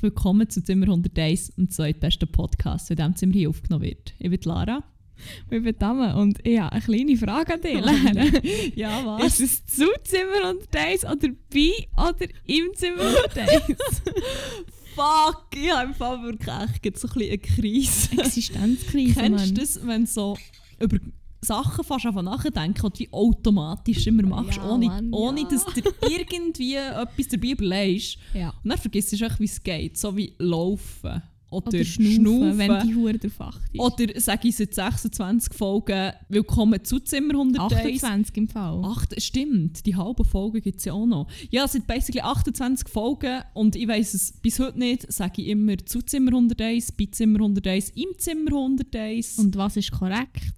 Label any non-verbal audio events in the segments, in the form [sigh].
Und herzlich willkommen zu Zimmer 101, dem zweitbesten Podcast, in dem Zimmer hier aufgenommen wird. Ich bin Lara. Und ich bin Dame und ich habe eine kleine Frage an dich, [laughs] Lara. ja, was? Ist es zu Zimmer 101 oder bei oder im Zimmer 101? [laughs] Fuck, ich habe im Fall wirklich echt so ein bisschen eine Krise. Existenzkrise, Kennst du das, wenn so über Sachen fast einfach nachdenken und wie automatisch immer machst, Ja, ohne, Mann, ohne ja. dass du dir [laughs] irgendwie etwas dabei überlegst. Ja. Und dann vergisst du echt, wie es geht. So wie laufen. Oder, Oder schnaufen, schnaufen. wenn die Hure der Fach ist. Oder sage ich seit 26 Folgen, willkommen zu Zimmer 101. 28 im Fall. Acht, stimmt, die halben Folgen gibt es ja auch noch. Ja, es sind basically 28 Folgen und ich weiß es bis heute nicht, sage ich immer zu Zimmer 101, bei Zimmer 101, im Zimmer 101. Und was ist korrekt?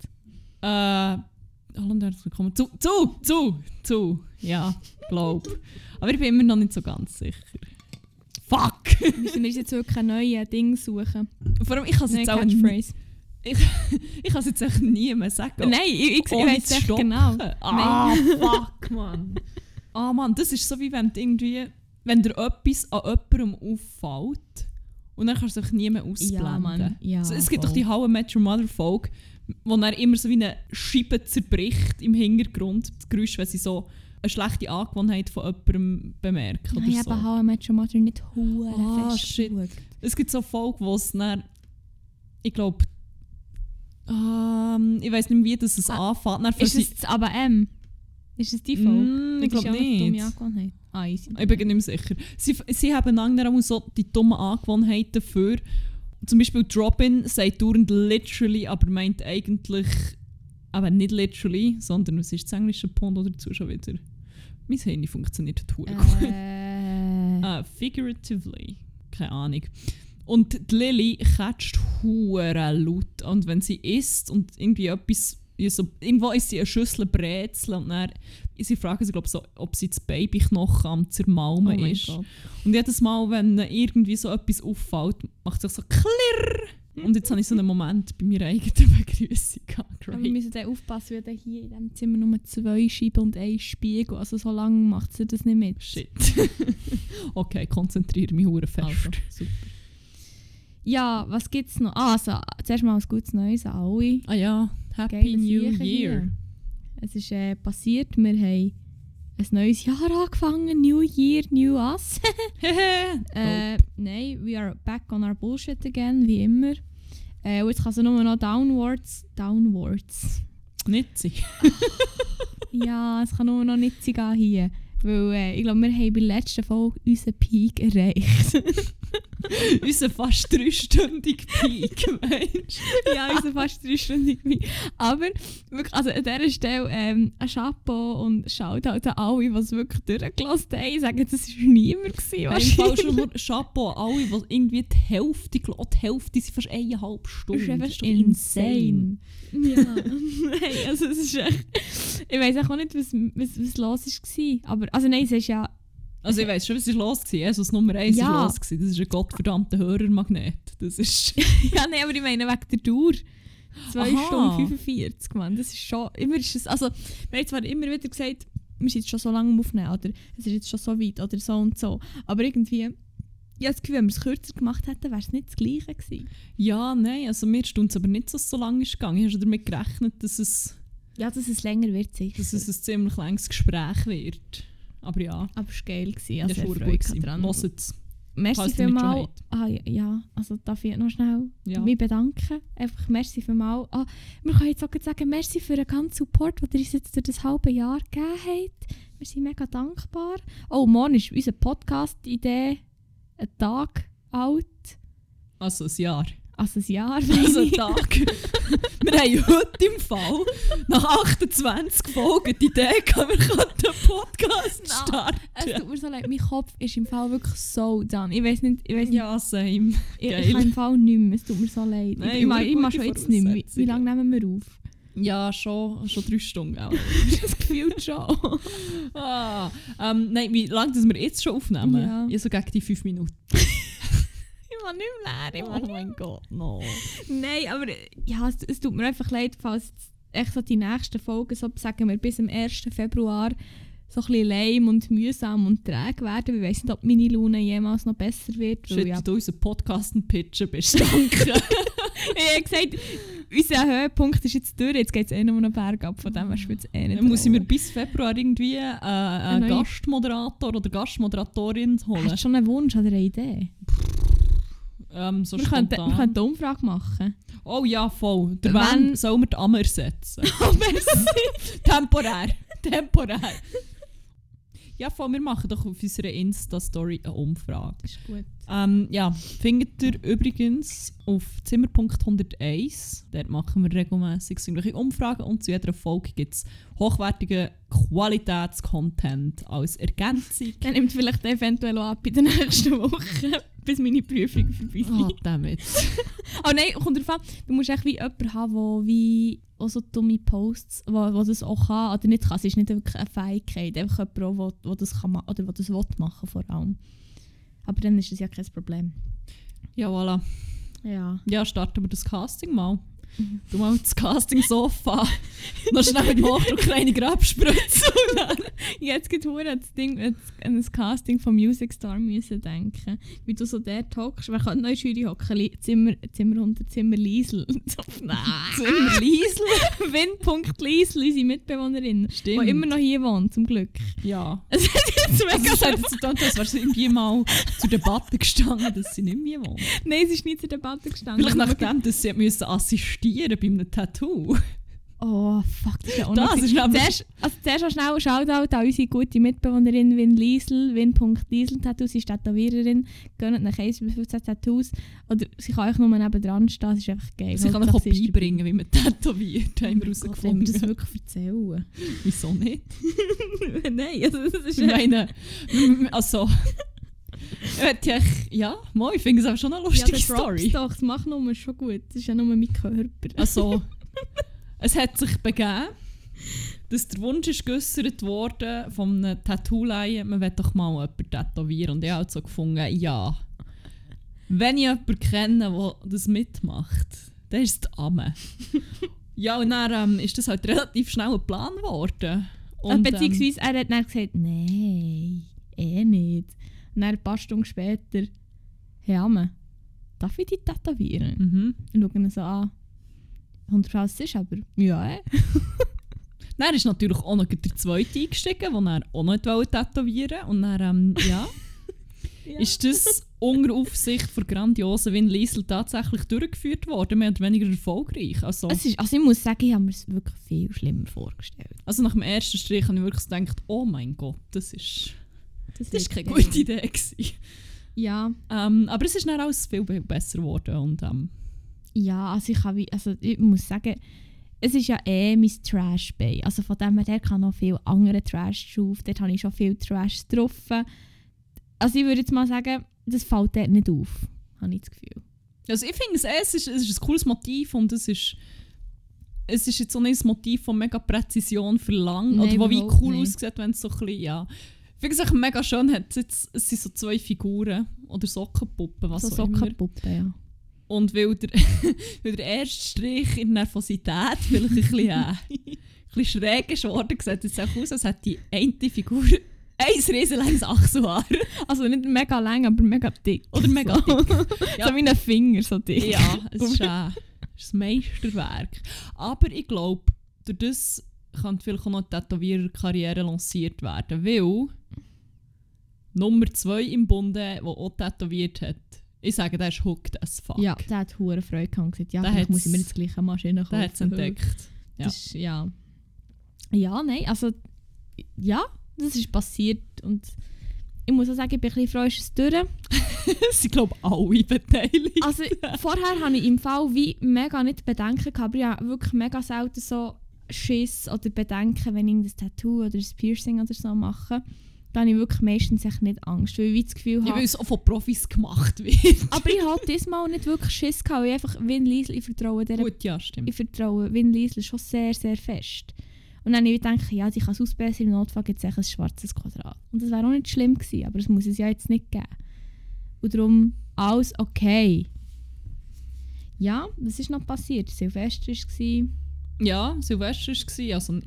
Äh, hallo und herzlich willkommen zu, zu, zu, zu, ja, glaub. Aber ich bin immer noch nicht so ganz sicher. Fuck! Wir müssen uns jetzt wirklich ein neues Ding suchen. Vor allem, ich kann es jetzt auch Catchphrase. ich, [laughs] ich kann es jetzt echt nie mehr sagen. Nein, ich, ich, ich weiß stoppen. genau. Ah, fuck, Mann. Ah, Mann, das ist so wie wenn irgendwie, wenn dir etwas an jemandem auffällt und dann kannst du es nie mehr ausblenden. Ja, Mann. Ja, so, es gibt doch voll. die How I Met Your Mother Folge, wo dann immer so wie eine Scheibe zerbricht im Hintergrund, das Geräusch, wenn sie so eine schlechte Angewohnheit von jemandem bemerken oder Nein, so. aber How I Met Your Mother nicht hure Ah, fest shit. Es gibt so Folgen, wo es dann, ich glaube, ähm, ich weiß nicht, wie das es Ah, anfängt. Ist es das aber M? Ist es die Folge? Mm, ich glaube dumme nicht. Angewohnheit. Ah. Ich bin nicht mehr sicher. Sie, sie haben langsam auch so die dummen Angewohnheiten für. Zum Beispiel Drop-In sagt dauernd literally, aber meint eigentlich aber nicht literally, sondern was ist das englische Pond dazu schon wieder? Mein Handy funktioniert total gut. Äh, [laughs] Ah, figuratively. Keine Ahnung. Und die Lily catcht hure laut. Und wenn sie isst und irgendwie etwas. So, irgendwo ist sie eine Schüssel Brezel und dann sie fragen sie, glaub, so, ob sie das Babyknochen am oh Zermalmen mein ist. Gott. Und jedes Mal, wenn irgendwie so etwas auffällt, macht es so klirr. Und jetzt habe ich so einen Moment bei meiner eigenen [laughs] Begrüßung gehabt. Aber wir müssen dann aufpassen, weil dann hier in diesem Zimmer nur zwei Scheiben und ein Spiegel. Also so lange macht sie das nicht mit. Shit. [laughs] okay, konzentriere mich hure fest. Also, super. Ja, was gibt es noch? Ah, also, zuerst mal ein gutes Neues an alle. Ah ja, Happy New Year. hier. Es ist äh, passiert, wir haben ein neues Jahr angefangen. New Year, New Us. [laughs] [laughs] Äh, Nein, we are back on our bullshit again, wie immer. Äh, und jetzt kann es nur noch downwards. Downwards. Nicht [laughs] sie. ja, es kann nur noch nicht sein hier. Weil äh, ich glaube, wir haben bei der letzten Folge unseren Peak erreicht. [laughs] Unser fast dreistündiger Peak, [laughs] meinst ja, unseren fast dreistündigen Peak. Aber wirklich, also an dieser Stelle ähm, ein Chapeau und Shoutout an alle, die es wirklich durchgelassen haben. Ich sage, das war niemand. Gewesen, du? Im Fall schon nur Chapeau an alle, die irgendwie die Hälfte, ich die Hälfte sind fast eineinhalb Das Stunden. ist einfach doch insane. Ja, [laughs] nein, also es ist echt... Ich weiß auch nicht, was, was, was los war. Aber, also nein, es ist ja... Also ich weiss schon, was ist los war. Jesus Nummer eins Ja. war los. Gewesen. Das ist ein gottverdammter Hörermagnet. Das ist... [laughs] ja, nein, aber ich meine wegen der Dauer. 2 Aha. Stunden 45, Mann. Das ist schon... Immer ist es, also, wir haben zwar immer wieder gesagt, wir sind jetzt schon so lange am Aufnehmen oder es ist jetzt schon so weit oder so und so. Aber irgendwie... Ich habe das Gefühl, wenn wir es kürzer gemacht hätten, wäre es nicht das Gleiche gewesen. Ja, nein, also mir stimmt es aber nicht, dass es so lange ist gegangen. Ich habe damit gerechnet, dass es, Ja, dass es länger wird, sicher. dass es ein ziemlich langes Gespräch wird. Aber ja, aber es war geil. Gewesen. das Also, war ich gut. Dran. Hört. Merci vielmals. Ah, ja, also darf ich noch schnell Ja. mich bedanken. Einfach merci vielmals. Ah, wir können jetzt auch sagen, merci für den ganzen Support, den ihr uns jetzt durch das halbe Jahr gegeben habt. Wir sind mega dankbar. Oh, morgen ist unsere Podcast-Idee ein Tag alt. Also ein Jahr. [laughs] Also ein Jahr. Also ein ich. Tag. [laughs] wir haben heute im Fall, nach 28 Folgen, die Idee gehabt, wir könnten einen Podcast Nein. starten. Es tut mir so leid, mein Kopf ist im Fall wirklich so done. Ich weiß nicht, ich weiß nicht, Ja, same. ich, geil. ich kann im Fall nicht mehr. Es tut mir so leid. Nein, ich, ich, ich mag schon jetzt nicht mehr. Wie, lange nehmen wir auf? Ja, schon, schon drei Stunden. Auch. [laughs] Das gefühlt schon. Ah, ähm, nein, wie lange dass wir jetzt schon aufnehmen? Ja. Ja, so gegen die fünf Minuten. Ich mag nicht mehr lernen. Mag Oh mein Gott, no. Nein, aber ja, es, es tut mir einfach leid, falls echt so die nächsten Folgen, so sagen wir bis am 1. Februar, so ein bisschen lame und mühsam und träge werden. Ich weiß nicht, ob meine Laune jemals noch besser wird. Shit, ja, du unseren Podcast pitchen bist. Danke. ich habe gesagt, unser Höhepunkt ist jetzt durch, jetzt geht es eh noch einen Berg ab, von dem her spielt es eh nicht Dann muss ich mir bis Februar irgendwie äh, einen Gastmoderator oder Gastmoderatorin holen. Hast du schon einen Wunsch oder eine Idee? Ähm, so wir, könnten, wir spontan. könnten eine Umfrage machen. Oh ja, voll. Der Wenn- Wenn soll mir die Ammer ersetzen? [laughs] Oh, merci. [laughs] Temporär. Temporär. Ja, voll, wir machen doch auf unserer Insta-Story eine Umfrage. ist gut. Ähm, ja, findet ihr übrigens auf Zimmerpunkt101. Dort machen wir regelmäßig irgendwelche Umfragen und zu jeder Folge gibt es hochwertigen Qualitätscontent als Ergänzung. Dann nimmt vielleicht eventuell auch ab in der nächsten Woche, bis meine Prüfung vorbei Oh, sind. damit. [laughs] Oh nein, kommt drauf an, du musst echt wie jemanden haben, der wie auch so dumme Posts, wo, wo das auch kann oder nicht kann. Es ist nicht wirklich eine Fähigkeit, einfach jemand, der, das kann oder der das will machen vor allem. Aber dann ist das ja kein Problem. Ja, voilà. Ja. Ja, starten wir das Casting mal. Du mal das Casting-Sofa. Noch schnell mit dem Hochdruckreiniger abspritzen. Jetzt geht hure das Ding, an das- Casting vom Music Star müssen denken. Wie du so dort hockst. Wer könnte noch in der Jury hocken? Zimmer, Zimmer unter Zimmer Liesel. [laughs] Nein. Zimmer Liesel. [laughs] Win. Liesel, unsere Mitbewohnerin. Stimmt. Die immer noch hier wohnt, zum Glück. Ja. [laughs] Ist Also, mega so als wäre sie irgendwie mal zur Debatte gestanden, dass sie nicht mehr wohnt. Nein, es ist nicht zur Debatte gestanden. Vielleicht nachdem, dass sie hat müssen assistieren bei einem Tattoo. Oh, fuck, das ist ja auch Das ist Zuerst, also zuerst noch schnell ein Shoutout an unsere gute Mitbewohnerin Win Liesel, Win.Liesel Tattoos, sie ist Tätowiererin, gönnt nach 1 bis 15 Tattoos. Oder sie kann euch nur nebenan stehen, das ist einfach geil. Sie kann Hauptsache, auch beibringen, wie man tätowiert, haben wir Oh Gott, wir herausgefunden. das wirklich erzählen? Wieso nicht? [laughs] Nein, also das ist Ich meine, also... Ja, ja, mal, ich finde es auch schon eine ja, lustige der Story. Drops doch, das macht nur schon gut. Das ist ja nur mein Körper. Also, [laughs] es hat sich begeben, dass der Wunsch ist geäussert worden von einem Tattoo-Laien, man will doch mal jemanden tätowieren. Und ich habe halt so gefunden, ja, wenn ich jemanden kenne, der das mitmacht, dann ist es Amme. [laughs] ja, und dann ähm, ist das halt relativ schnell ein Plan geworden. Und, ähm, Beziehungsweise er hat dann gesagt, nein, eh nicht. Und dann ein paar Stunden später, hey Amme, darf ich dich tätowieren? Mhm. Ich schaue ihn so an. 100 was es ist, aber ja, eh. [laughs] Dann ist natürlich auch noch der zweite eingestiegen, den er auch nicht wollte tätowieren Und dann, ähm, [laughs] ja, ist das unter Aufsicht von grandiosen Win Liesel tatsächlich durchgeführt worden, mehr oder weniger erfolgreich. Also, ist, also ich muss sagen, ich habe mir es wirklich viel schlimmer vorgestellt. also nach dem ersten Strich habe ich wirklich gedacht, oh mein Gott, das ist, das ist wird keine gute Idee gewesen. Ja, Ähm, aber es ist dann alles viel be- besser geworden und ähm, ja also, ich habe, also ich muss sagen, es ist ja eh mein Trash-Bay. Also von dem her, kann noch viel andere Trash drauf. Dort habe ich schon viel Trash drauf. Also ich würde jetzt mal sagen, das fällt dort nicht auf, habe ich das Gefühl. also ich finde es, eh, es, ist, es ist ein cooles Motiv und es ist es ist jetzt nicht ein Motiv von mega Präzision verlangt Nein, oder wo wie cool nicht. aussieht, wenn es so ein bisschen, ja. Ich finde es mega schön, hat jetzt, es sind so zwei Figuren oder Sockenpuppen, was so auch immer. Sockenpuppe, ja. Und weil der, [laughs] weil der erste Strich in Nervosität vielleicht ein bisschen, äh, ein bisschen schräg ist worden, sieht es auch aus, als hätte die eine Figur [laughs] ein riesenlanges Achselhaar. Also nicht mega lang, aber mega dick. Oder [laughs] mega dick. Ja. So wie ein Finger, so dick. Ja, es ist, äh, ist ein Meisterwerk. Aber ich glaube, durch das kann vielleicht auch noch die Tätowierer-Karriere lanciert werden, weil Nummer zwei im Bunde, der auch tätowiert hat, ich sage, der ist hooked as fuck. Ja, der hat hure Freude gehabt und gesagt, ja, Der muss ich mir jetzt gleich eine Maschine kaufen. der hat es entdeckt. Ja. Ist, ja. Ja, nein, also ja, das ist passiert und ich muss auch sagen, ich bin ein bisschen froh, ist es durch. [laughs] Es sind, glaube ich, alle beteiligt. Also vorher hatte ich im Fall wie mega nicht Bedenken gehabt, aber ich habe wirklich mega selten so Schiss oder Bedenken, wenn ich ein Tattoo oder ein Piercing oder so mache. Da habe ich wirklich meistens echt nicht Angst, weil ich das Gefühl habe... will es auch von Profis gemacht wird. Aber ich hatte diesmal nicht wirklich Schiss, gehabt, weil ich einfach Win Liesel, ich vertraue dieser Gut, ja, stimmt. ich vertraue Win Liesel schon sehr, sehr fest. Und dann habe ich gedacht, ja, die kann es ausbessern, im Notfall gibt es ein schwarzes Quadrat. Und das wäre auch nicht schlimm gewesen, aber das muss es ja jetzt nicht geben. Und darum, alles okay. Ja, was ist noch passiert? Silvester war es. Ja, Silvester war es. Also,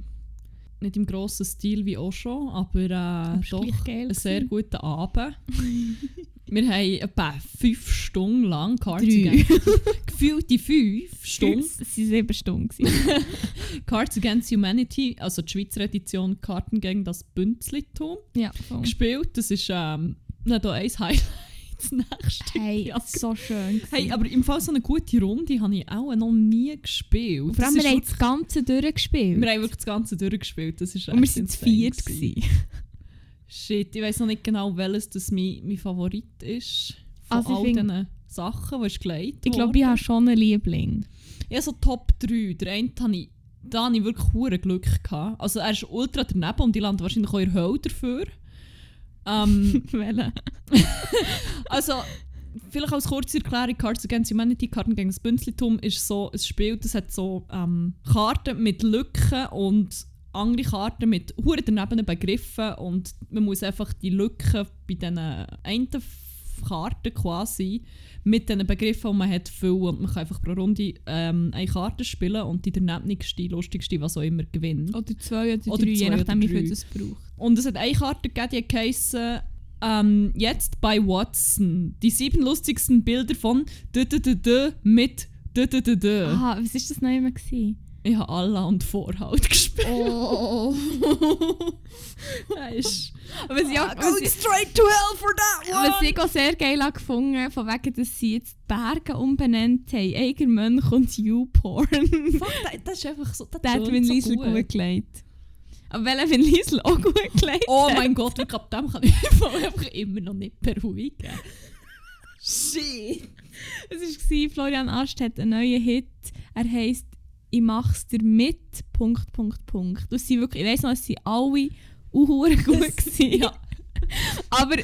nicht im grossen Stil wie auch schon, aber, äh, doch einen sehr guten Abend. [laughs] wir haben etwa fünf Stunden lang Cards. Against... [laughs] Gefühlte fünf Stunden Es waren sieben Stunden. [laughs] Cards Against Humanity, also die Schweizer Edition Karten gegen das Bünzlitum, ja, voll. gespielt. Das ist ähm, nicht ein Highlight. Das nächste. Hey, Ja. so schön. Hey, aber im Fall so eine gute Runde habe ich auch noch nie gespielt. Vor allem, wir haben das Ganze durchgespielt. Wir haben wirklich das Ganze durchgespielt. Das ist und wir sind zu viert. Shit, ich weiß noch nicht genau, welches das mein, mein Favorit ist. Von Also ich all diesen Sachen, die ist geleitet Ich glaube, ich habe schon einen Liebling. Ich habe so Top 3. Der eine habe ich, da habe ich wirklich hure Glück gehabt. Also er ist ultra daneben und ich lande wahrscheinlich auch in der Hölle dafür. Ähm, [laughs] [laughs] also, vielleicht als kurze Erklärung, Cards Against Humanity, Karten gegen das Bünzlitum, ist so ein Spiel, das hat so ähm, Karten mit Lücken und andere Karten mit hure daneben Begriffen und man muss einfach die Lücken bei diesen einen Karten quasi mit diesen Begriffen, die man hat, füllen und man kann einfach pro Runde ähm, eine Karte spielen und die danebenste, lustigste, was auch immer gewinnt. Oder zwei oder, Oder drei, je nachdem, wie viel das braucht. Und es hat eine Karte gegeben, die geheissen, ähm, jetzt bei Watson. Die sieben lustigsten Bilder von d -d -d -d mit d -d was war das noch immer? Gewesen? Ich habe Allah und Vorhaut gespielt. Oh. Das ist... was ich auch, ich, straight to hell for that was ich auch sehr geil gefunden von wegen, dass sie jetzt Berge umbenannt haben. Eigermönch und YouPorn. Fuck, das, das ist einfach so... Das Der hat Vin so Liesel gut. gut gelegt. Aber welcher Vin Liesel auch gut gelegt Oh mein Gott, ich glaube, dem kann ich einfach immer noch nicht beruhigen. Shit. Es war, Florian Ast hat einen neuen Hit. Er heisst «Ich mach's dir mit...» Punkt, Punkt, Punkt. Das sind wirklich, ich weiss noch, es waren alle uhuere [laughs] gut. gewesen. Ja. Aber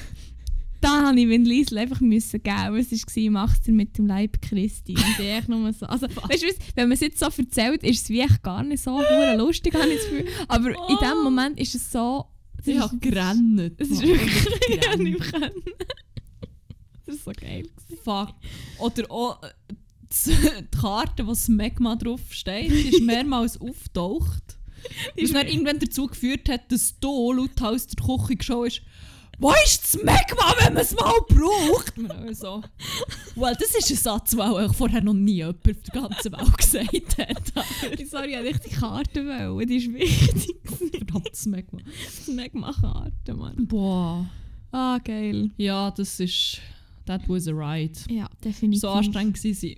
da musste ich Vin Liesel einfach müssen geben. Es war «Ich mach's dir mit dem Leib Christi.» Und ich nur so... Also, weißt du, wenn man es jetzt so erzählt, ist es wie echt gar nicht so lustig, habe ich das Gefühl. Aber in Oh. dem Moment ist es so... es Ich ist- habe gerannt. Es ist wirklich... Ich [laughs] nicht können. Das ist so geil. gewesen. Fuck. Oder auch äh, die [laughs] die Karte, wo das Magma drauf steht, die ist mehrmals auftaucht. [laughs] Was dann irgendwann dazu geführt hat, dass du laut aus der Küche geschaut hast, wo ist das Magma, wenn man es mal braucht? So, well, das ist ein Satz, den auch vorher noch nie jemand auf der ganzen Welt [laughs] gesagt hat. Sorry, ich wollte richtig Karte wollen. Die ist wichtig. Verdammtes Magma. Das Magma-Karte, Mann. Boah. Ah, geil. Ja, das ist... That was a ride. Ja, definitiv. so anstrengend war, ich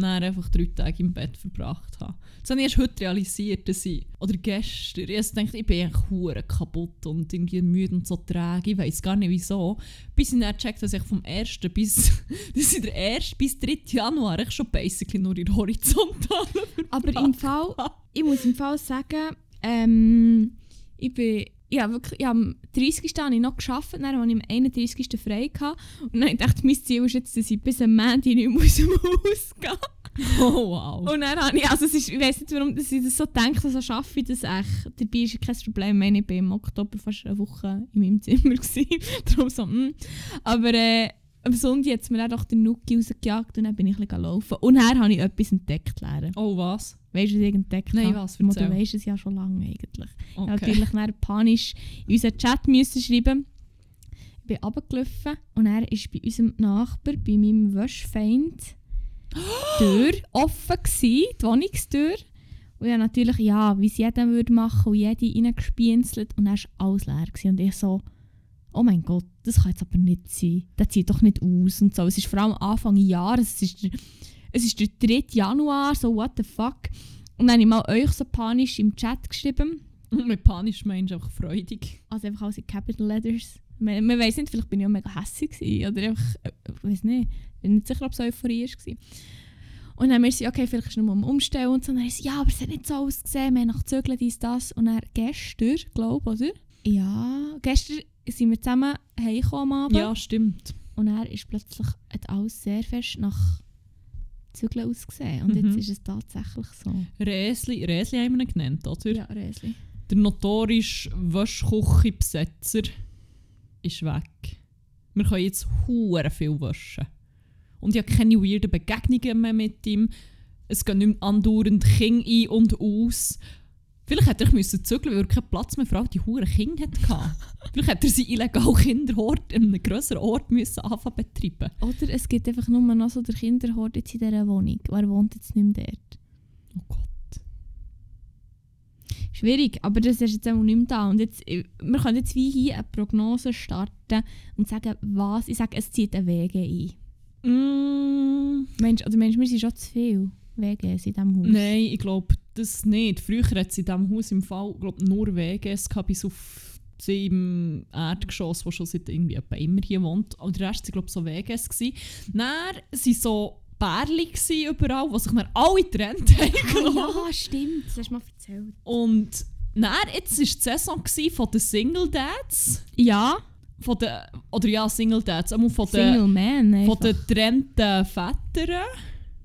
dann einfach drei Tage im Bett verbracht habe. Das habe ich erst heute realisiert, dass ich, oder gestern, ich also dachte, ich bin eigentlich hure kaputt und irgendwie müde und so träge, ich weiß gar nicht wieso. Bis ich dann checkt, dass ich vom 1. bis, [laughs] dass ich der 1. bis 3. Januar ich schon basically nur in der Horizontale Aber im Fall, [laughs] ich muss im Fall sagen, ähm, ich bin, ja wirklich, ja, am 30. habe ich noch geschafft, dann habe ich am 31. frei gehabt. Und dann habe ich mein Ziel ist jetzt, dass ich bis am Montag nicht mehr aus dem [laughs] Haus gehe. Oh wow. Und dann habe ich, also es ist, ich weiß nicht, warum dass ich das so denke, so schaffe ich das echt. Dabei ist kein Problem, ich meine, ich war im Oktober fast eine Woche in meinem Zimmer. [laughs] Gewesen. Darum so, mm. Aber äh, am Sonntag hat mir doch den Nuki rausgejagt und dann bin ich ein laufen. Und dann habe ich etwas entdeckt, Lehrer. Oh was? Weißt du, was ich entdeckt Nein, habe? was? Du weißt es ja schon lange eigentlich. Ich Okay. musste natürlich dann panisch in unseren Chat müssen schreiben. Ich bin runtergelaufen und er ist bei unserem Nachbar, bei meinem Wäschfeind, die [gasps] Tür offen gewesen, die Wohnungstür. Und ich natürlich, ja, wie es jeder würde machen und jede reingespienzelt und dann war alles leer. Gewesen. Und ich so, oh mein Gott, das kann jetzt aber nicht sein. Das sieht doch nicht aus und so. Es ist vor allem Anfang Jahr, es ist der, es ist der 3. Januar, so what the fuck. Und dann habe ich mal euch so panisch im Chat geschrieben. Und [laughs] mit panisch meinst du einfach freudig. Also einfach alles in Capital Letters. Man, man weiss nicht, vielleicht bin ich auch mega hässlich gewesen, oder einfach, äh, ich weiß nicht, ich bin nicht sicher, ob es Euphorie war. Und dann haben wir gesagt, okay, vielleicht ist es nur um Umstellen und so. Und dann sie, ja, aber es hat nicht so ausgesehen, wir haben nach Zügeln, dies, das. Und dann gestern, glaube ich, oder? Ja, gestern sind wir zusammen heimgekommen am Abend. Ja, stimmt. Und dann ist plötzlich hat alles sehr fest nach Zügeln ausgesehen. Und Mhm. jetzt ist es tatsächlich so. Räsli, Räsli haben wir ihn genannt, oder? Ja, Räsli. Der notorische Waschküchenbesetzer ist weg. Wir können jetzt hure viel waschen. Und ich habe keine weirden Begegnungen mehr mit ihm. Es gehen nicht mehr andauernd Kinder ein und aus. Vielleicht hätte er müssen zügeln, weil er keinen Platz mehr für all die huren Kinder hatte. Vielleicht hätte er sie illegal Kinderhort in einem grösseren Ort müssen anfangen betreiben. Oder es gibt einfach nur noch so der Kinderhort jetzt in dieser Wohnung. Wer wohnt jetzt nicht mehr dort? Oh Gott. Schwierig, aber das ist jetzt auch nicht mehr da. Und jetzt, äh, wir können jetzt wie hier eine Prognose starten und sagen, was. Ich sage, es zieht eine Wege ein. Mm, Mensch, oder Mensch, wir sind schon zu viel Wege in diesem Haus. nein, ich glaube das nicht. Früher hat es in diesem Haus im Fall glaub, nur WGs gehabt, bis auf sie im Erdgeschoss, wo schon seit irgendwie etwa immer hier wohnt. Und der Rest waren glaube so WGs. Gewesen. Dann waren so Bärli überall, die sich dann alle getrennt haben. [laughs] Ah, ja, stimmt. Das hast du mal erzählt. Und dann, jetzt war die Saison von den Single Dads. Ja, Von den, oder ja, Single Dads. Von den, Single Man. von den getrennten Vätern.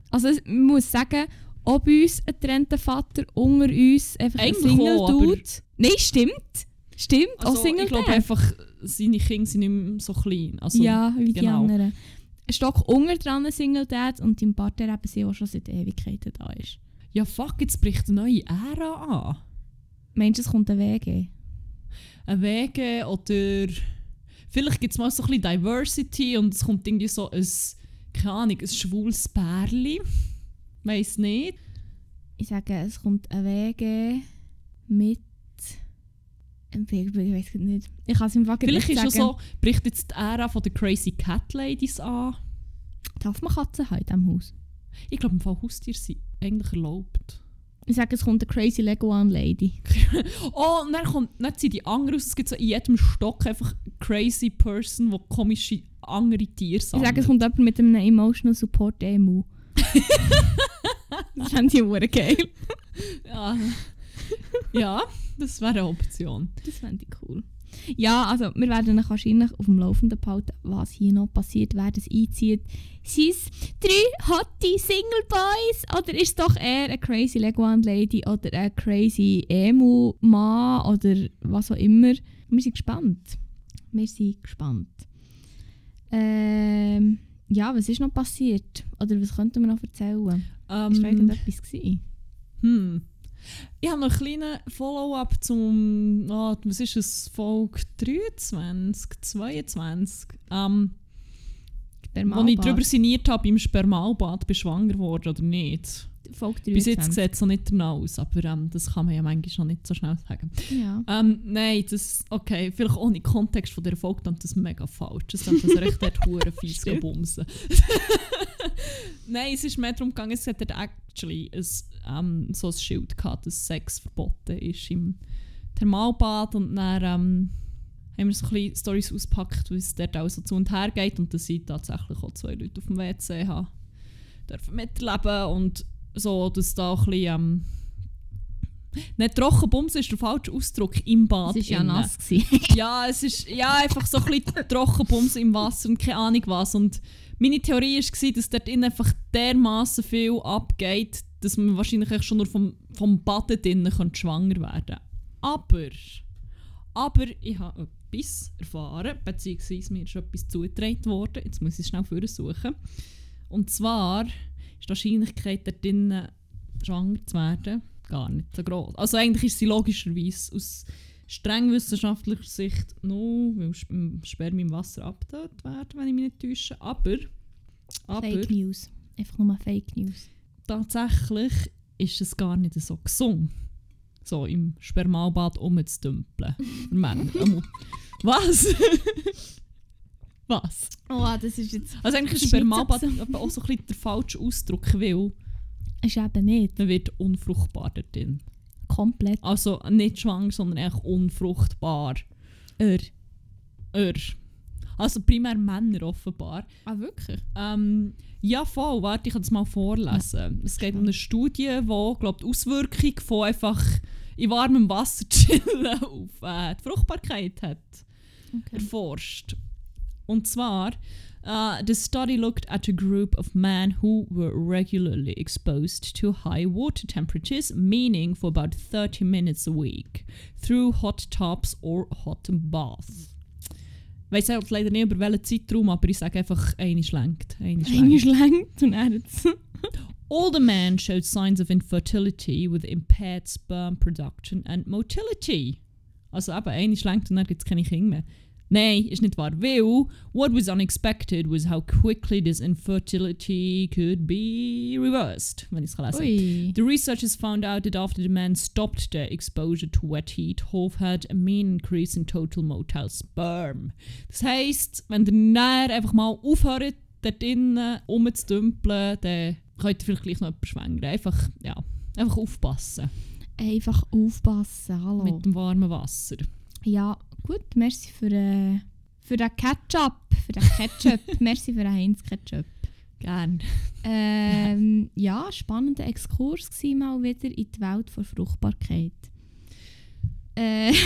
Also man muss sagen, ob uns ein getrennter Vater unter uns einfach ein Single auch, tut. Nein, stimmt. Stimmt, Also, auch Single ich glaube einfach, seine Kinder sind nicht mehr so klein. Also, ja, wie die genau. anderen. Ein Stock unter dran Single Dad und dein Partner eben sie, der schon seit Ewigkeiten da ist. ja fuck, jetzt bricht eine neue Ära an. Meinst du, es kommt ein Weg? Ein Wege oder vielleicht gibt es mal so ein bisschen Diversity und es kommt irgendwie so ein, keine Ahnung, ein schwules Pärli. Weiß nicht. Ich sage, es kommt ein Weg mit... Ich weiß nicht. Ich kann es im Fall Vielleicht nicht ist es sagen. so, bricht jetzt die Ära von den Crazy Cat Ladies an. Darf man Katzen haben in diesem Haus? Ich glaube, im Fall Haustiere sind eigentlich erlaubt. Ich sage, es kommt eine crazy Leguan Lady. [laughs] Oh, und dann, kommt, dann sind die anderen raus. Es gibt so in jedem Stock einfach crazy Person, die komische andere Tiere Ich sammelt. sage, es kommt jemand mit einem Emotional Support EMU. Das fände ich hure geil. Ja. ja, das wäre eine Option. Das fände ich cool. Ja, also wir werden euch wahrscheinlich auf dem Laufenden behalten, was hier noch passiert, wer das einzieht. Sind es drei hotte Single Boys oder ist es doch eher eine crazy Leguan Lady oder ein crazy Emu Mann oder was auch immer. Wir sind gespannt. Wir sind gespannt. Ähm, ja, was ist noch passiert? Oder was könnten wir noch erzählen? Ähm, Ist da irgendetwas gewesen? hm. Ich habe noch einen kleinen Follow-up zum, oh, was ist es, Folge 23, 22, ähm, wo ich darüber sinniert habe, im Spermalbad bin schwanger geworden oder nicht. Folge Bis jetzt 23. sieht es noch nicht danach aus, aber ähm, das kann man ja manchmal noch nicht so schnell sagen. Ja. Ähm, nein, das, okay, vielleicht ohne Kontext von dieser Folge dann das mega falsch. Das dann das recht dort [laughs] hure fies gebumsen. [laughs] nein, es ist mehr darum gegangen, es hat dort actually ein, ähm, so ein Schild gehabt, dass Sex verboten ist im Thermalbad und dann ähm, haben wir so ein bisschen Storys ausgepackt, wie es dort auch so zu und her geht und dass ich tatsächlich auch zwei Leute auf dem WC habe dürfen miterleben und so, dass da ein bisschen ähm, nicht Trockenbums ist der falsche Ausdruck im Bad. Es war ja nass. [laughs] Ja, es ist ja, einfach so ein bisschen Trockenbums im Wasser und keine Ahnung was. Und meine Theorie war, dass dort innen einfach dermaßen viel abgeht, dass man wahrscheinlich schon nur vom, vom Baden drinnen könnte schwanger werden Aber, aber ich habe etwas erfahren, beziehungsweise mir ist etwas zugetragen worden. Jetzt muss ich es schnell vorsuchen. Und zwar ist die Wahrscheinlichkeit, dort drinnen schwanger zu werden, gar nicht so groß. Also eigentlich ist sie logischerweise aus streng wissenschaftlicher Sicht no, weil Sp- Spermien im Wasser abgetötet werden, wenn ich mich nicht täusche. Aber, aber Fake News. Einfach nur Fake News. tatsächlich ist es gar nicht so gesund, so im Spermalbad rumzudümpeln. [laughs] Männer. Was? [laughs] Was? Oh, das ist jetzt... Also eigentlich ist aber auch so ein bisschen der falsche Ausdruck, weil Ist eben nicht. man wird unfruchtbar dort drin. Komplett. Also nicht schwanger, sondern echt unfruchtbar. Er. Er. Also primär Männer offenbar. Ah, wirklich? Ähm, ja, voll. Warte, ich kann es mal vorlesen. Es geht um eine Studie, die glaub, die Auswirkung von einfach in warmem Wasser [laughs] chillen auf äh, die Fruchtbarkeit hat Okay. erforscht. Und zwar, uh, the study looked at a group of men who were regularly exposed to high water temperatures, meaning for about 30 minutes a week, through hot tubs or hot baths. Ich weiss auch leider nicht über welchen Zeitraum, aber ich sage einfach, eine schlenkt. Eine schlenkt und er hat's. [laughs] Older man showed signs of infertility with impaired sperm production and motility. Also eben, eine schlankt und dann gibt es keine Kinder mehr. Nein, ist nicht wahr. Weil, what was unexpected was how quickly this infertility could be reversed. Es lesen Ui. The researchers found out that after the man stopped their exposure to wet heat, Hove had a mean increase in total motile sperm. Das heisst, wenn der näher einfach mal aufhört, dort drinnen rumzudümpeln, dann könnt ihr vielleicht gleich noch jemanden schwängern. Einfach, ja, einfach aufpassen Einfach aufpassen, hallo. mit dem warmen Wasser. Ja, gut, merci für, äh, für den Ketchup. Für den Ketchup. [laughs] merci für den Heinz Ketchup. Gern. Ähm, ja, spannender Exkurs war mal wieder in die Welt der Fruchtbarkeit. Äh, [laughs]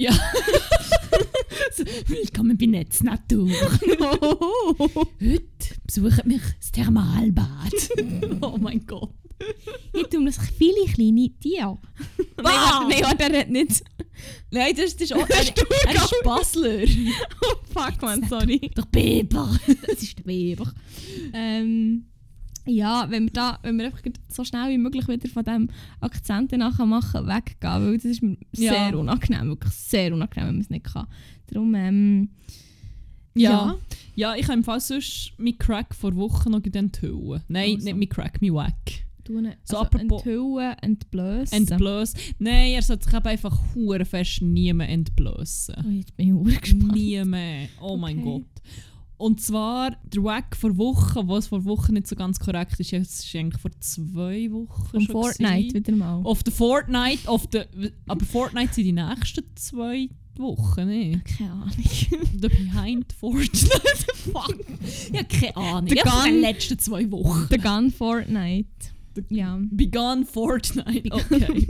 Ja. so, [laughs] willkommen bei Netznatur. Heute besucht mich das Thermalbad. oh mein Gott. hier tun sich viele kleine Tiere. Nein, nein, warte, er hat nicht. Nein, das, das ist auch... [laughs] Er, er ist Basler. [laughs] Oh, fuck, man, sorry. Der Biber. [laughs] Das ist der Weber. Ähm, ja, wenn wir, da, wenn wir einfach so schnell wie möglich wieder von diesem Akzent nachher machen, weggehen, weil das ist mir Ja. sehr unangenehm, wirklich sehr unangenehm, wenn man es nicht kann. Darum, ähm, Ja. Ja, ich habe im Fall sonst mein Crack vor Wochen noch enthüllen. Nein, Also. nicht mein Crack, mein Wack. Du so So also enthüllen, entblößen. Entblößen. Nein, er sollte sich einfach hure fest nie mehr entblößen. oh, jetzt bin ich ur gespannt. Nie mehr. Oh mein Okay. Gott. Und zwar der Wack vor Wochen, was vor Wochen nicht so ganz korrekt ist, es ist eigentlich vor zwei Wochen Vom schon Fortnite gewesen. wieder mal. Auf der Fortnite, auf der, aber Fortnite sind die nächsten zwei Wochen, ne? Keine Ahnung. The Behind Fortnite. [laughs] Fuck. Ja, keine Ahnung. Der Gun- die letzten zwei Wochen. Der Gun Fortnite. Ja. Begun Fortnite. [laughs] Okay.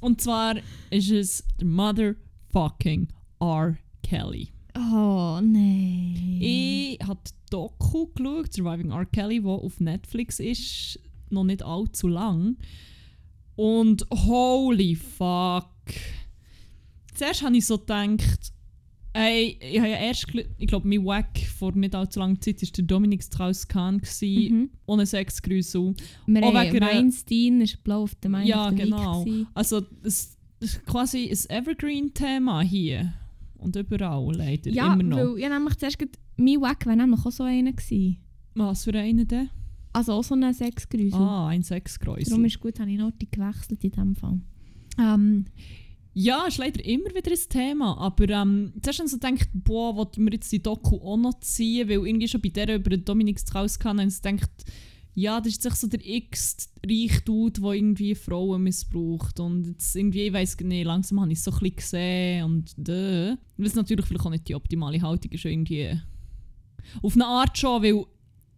Und zwar ist es der Motherfucking R. Kelly. Oh nein. Ich habe die Doku geschaut, Surviving R. Kelly, die auf Netflix ist, noch nicht allzu lang. Und holy fuck. Zuerst habe ich so gedacht, ey, ich habe ja erst, ich glaube, mein Wack vor nicht allzu langer Zeit war der Dominik Strauss-Kahn, Mhm. ohne Sexgrüßel. Wir Auch wegen Weinstein, ist blau auf der Main Ja, genau. Week. Also, es ist quasi ein Evergreen-Thema hier. Und überall leider, Ja, immer noch. weil ja, nämlich zuerst grad, mein Wack wäre nämlich auch so einer gewesen. Was für einen denn? Also auch so ein Sexgrüßel. Ah, ein Sexgräusel. Darum ist gut, habe ich noch die gewechselt in diesem Fall. Ähm, ja, ist leider immer wieder ein Thema. Aber ähm, zuerst habe ich so gedacht, boah, wollten wir jetzt die Doku auch noch ziehen? Weil irgendwie schon bei der über Dominik Strauss kann, habe ich so gedacht, ja, das ist jetzt so der x-reich Dude, der irgendwie Frauen missbraucht. Und jetzt irgendwie, ich weiss nicht, langsam habe ich es so ein bisschen gesehen. Und dö. Weil es natürlich vielleicht auch nicht die optimale Haltung ist, irgendwie. Auf eine Art schon, weil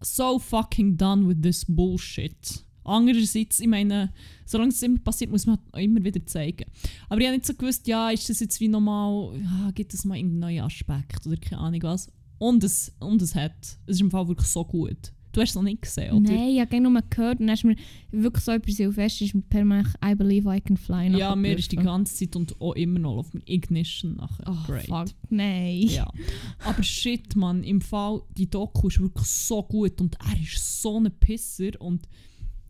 so fucking done with this bullshit. Andererseits, ich meine, solange es immer passiert, muss man auch immer wieder zeigen. Aber ich habe nicht so gewusst, ja, ist das jetzt wie normal, ja, gibt es mal irgendeinen neuen Aspekt oder keine Ahnung was. Und es, und es hat. Es ist im Fall wirklich so gut. Du hast es noch nicht gesehen, oder? Nein, ich habe gerne nur gehört und dann ist mir wirklich so etwas Silvester ist mir permanent I believe I can fly Ja, mir ist die ganze Zeit und auch immer noch auf dem Ignition nachher. Oh, Great. fuck, nein. Ja. Aber shit, man, im Fall, die Doku ist wirklich so gut und er ist so ein Pisser. Und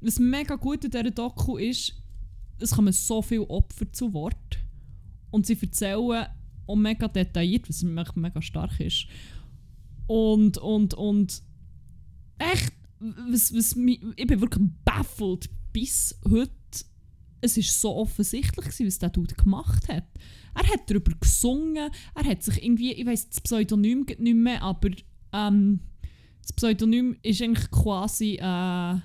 was mega gut an dieser Doku ist, es kommen so viele Opfer zu Wort. Und sie erzählen auch mega detailliert, was mega, stark ist. Und, und, und echt, was, was ich bin wirklich baffled bis heute. Es ist so offensichtlich, gewesen, was der Dude gemacht hat. Er hat darüber gesungen, er hat sich irgendwie, ich weiß das Pseudonym geht nicht mehr, aber ähm, das Pseudonym ist eigentlich quasi äh,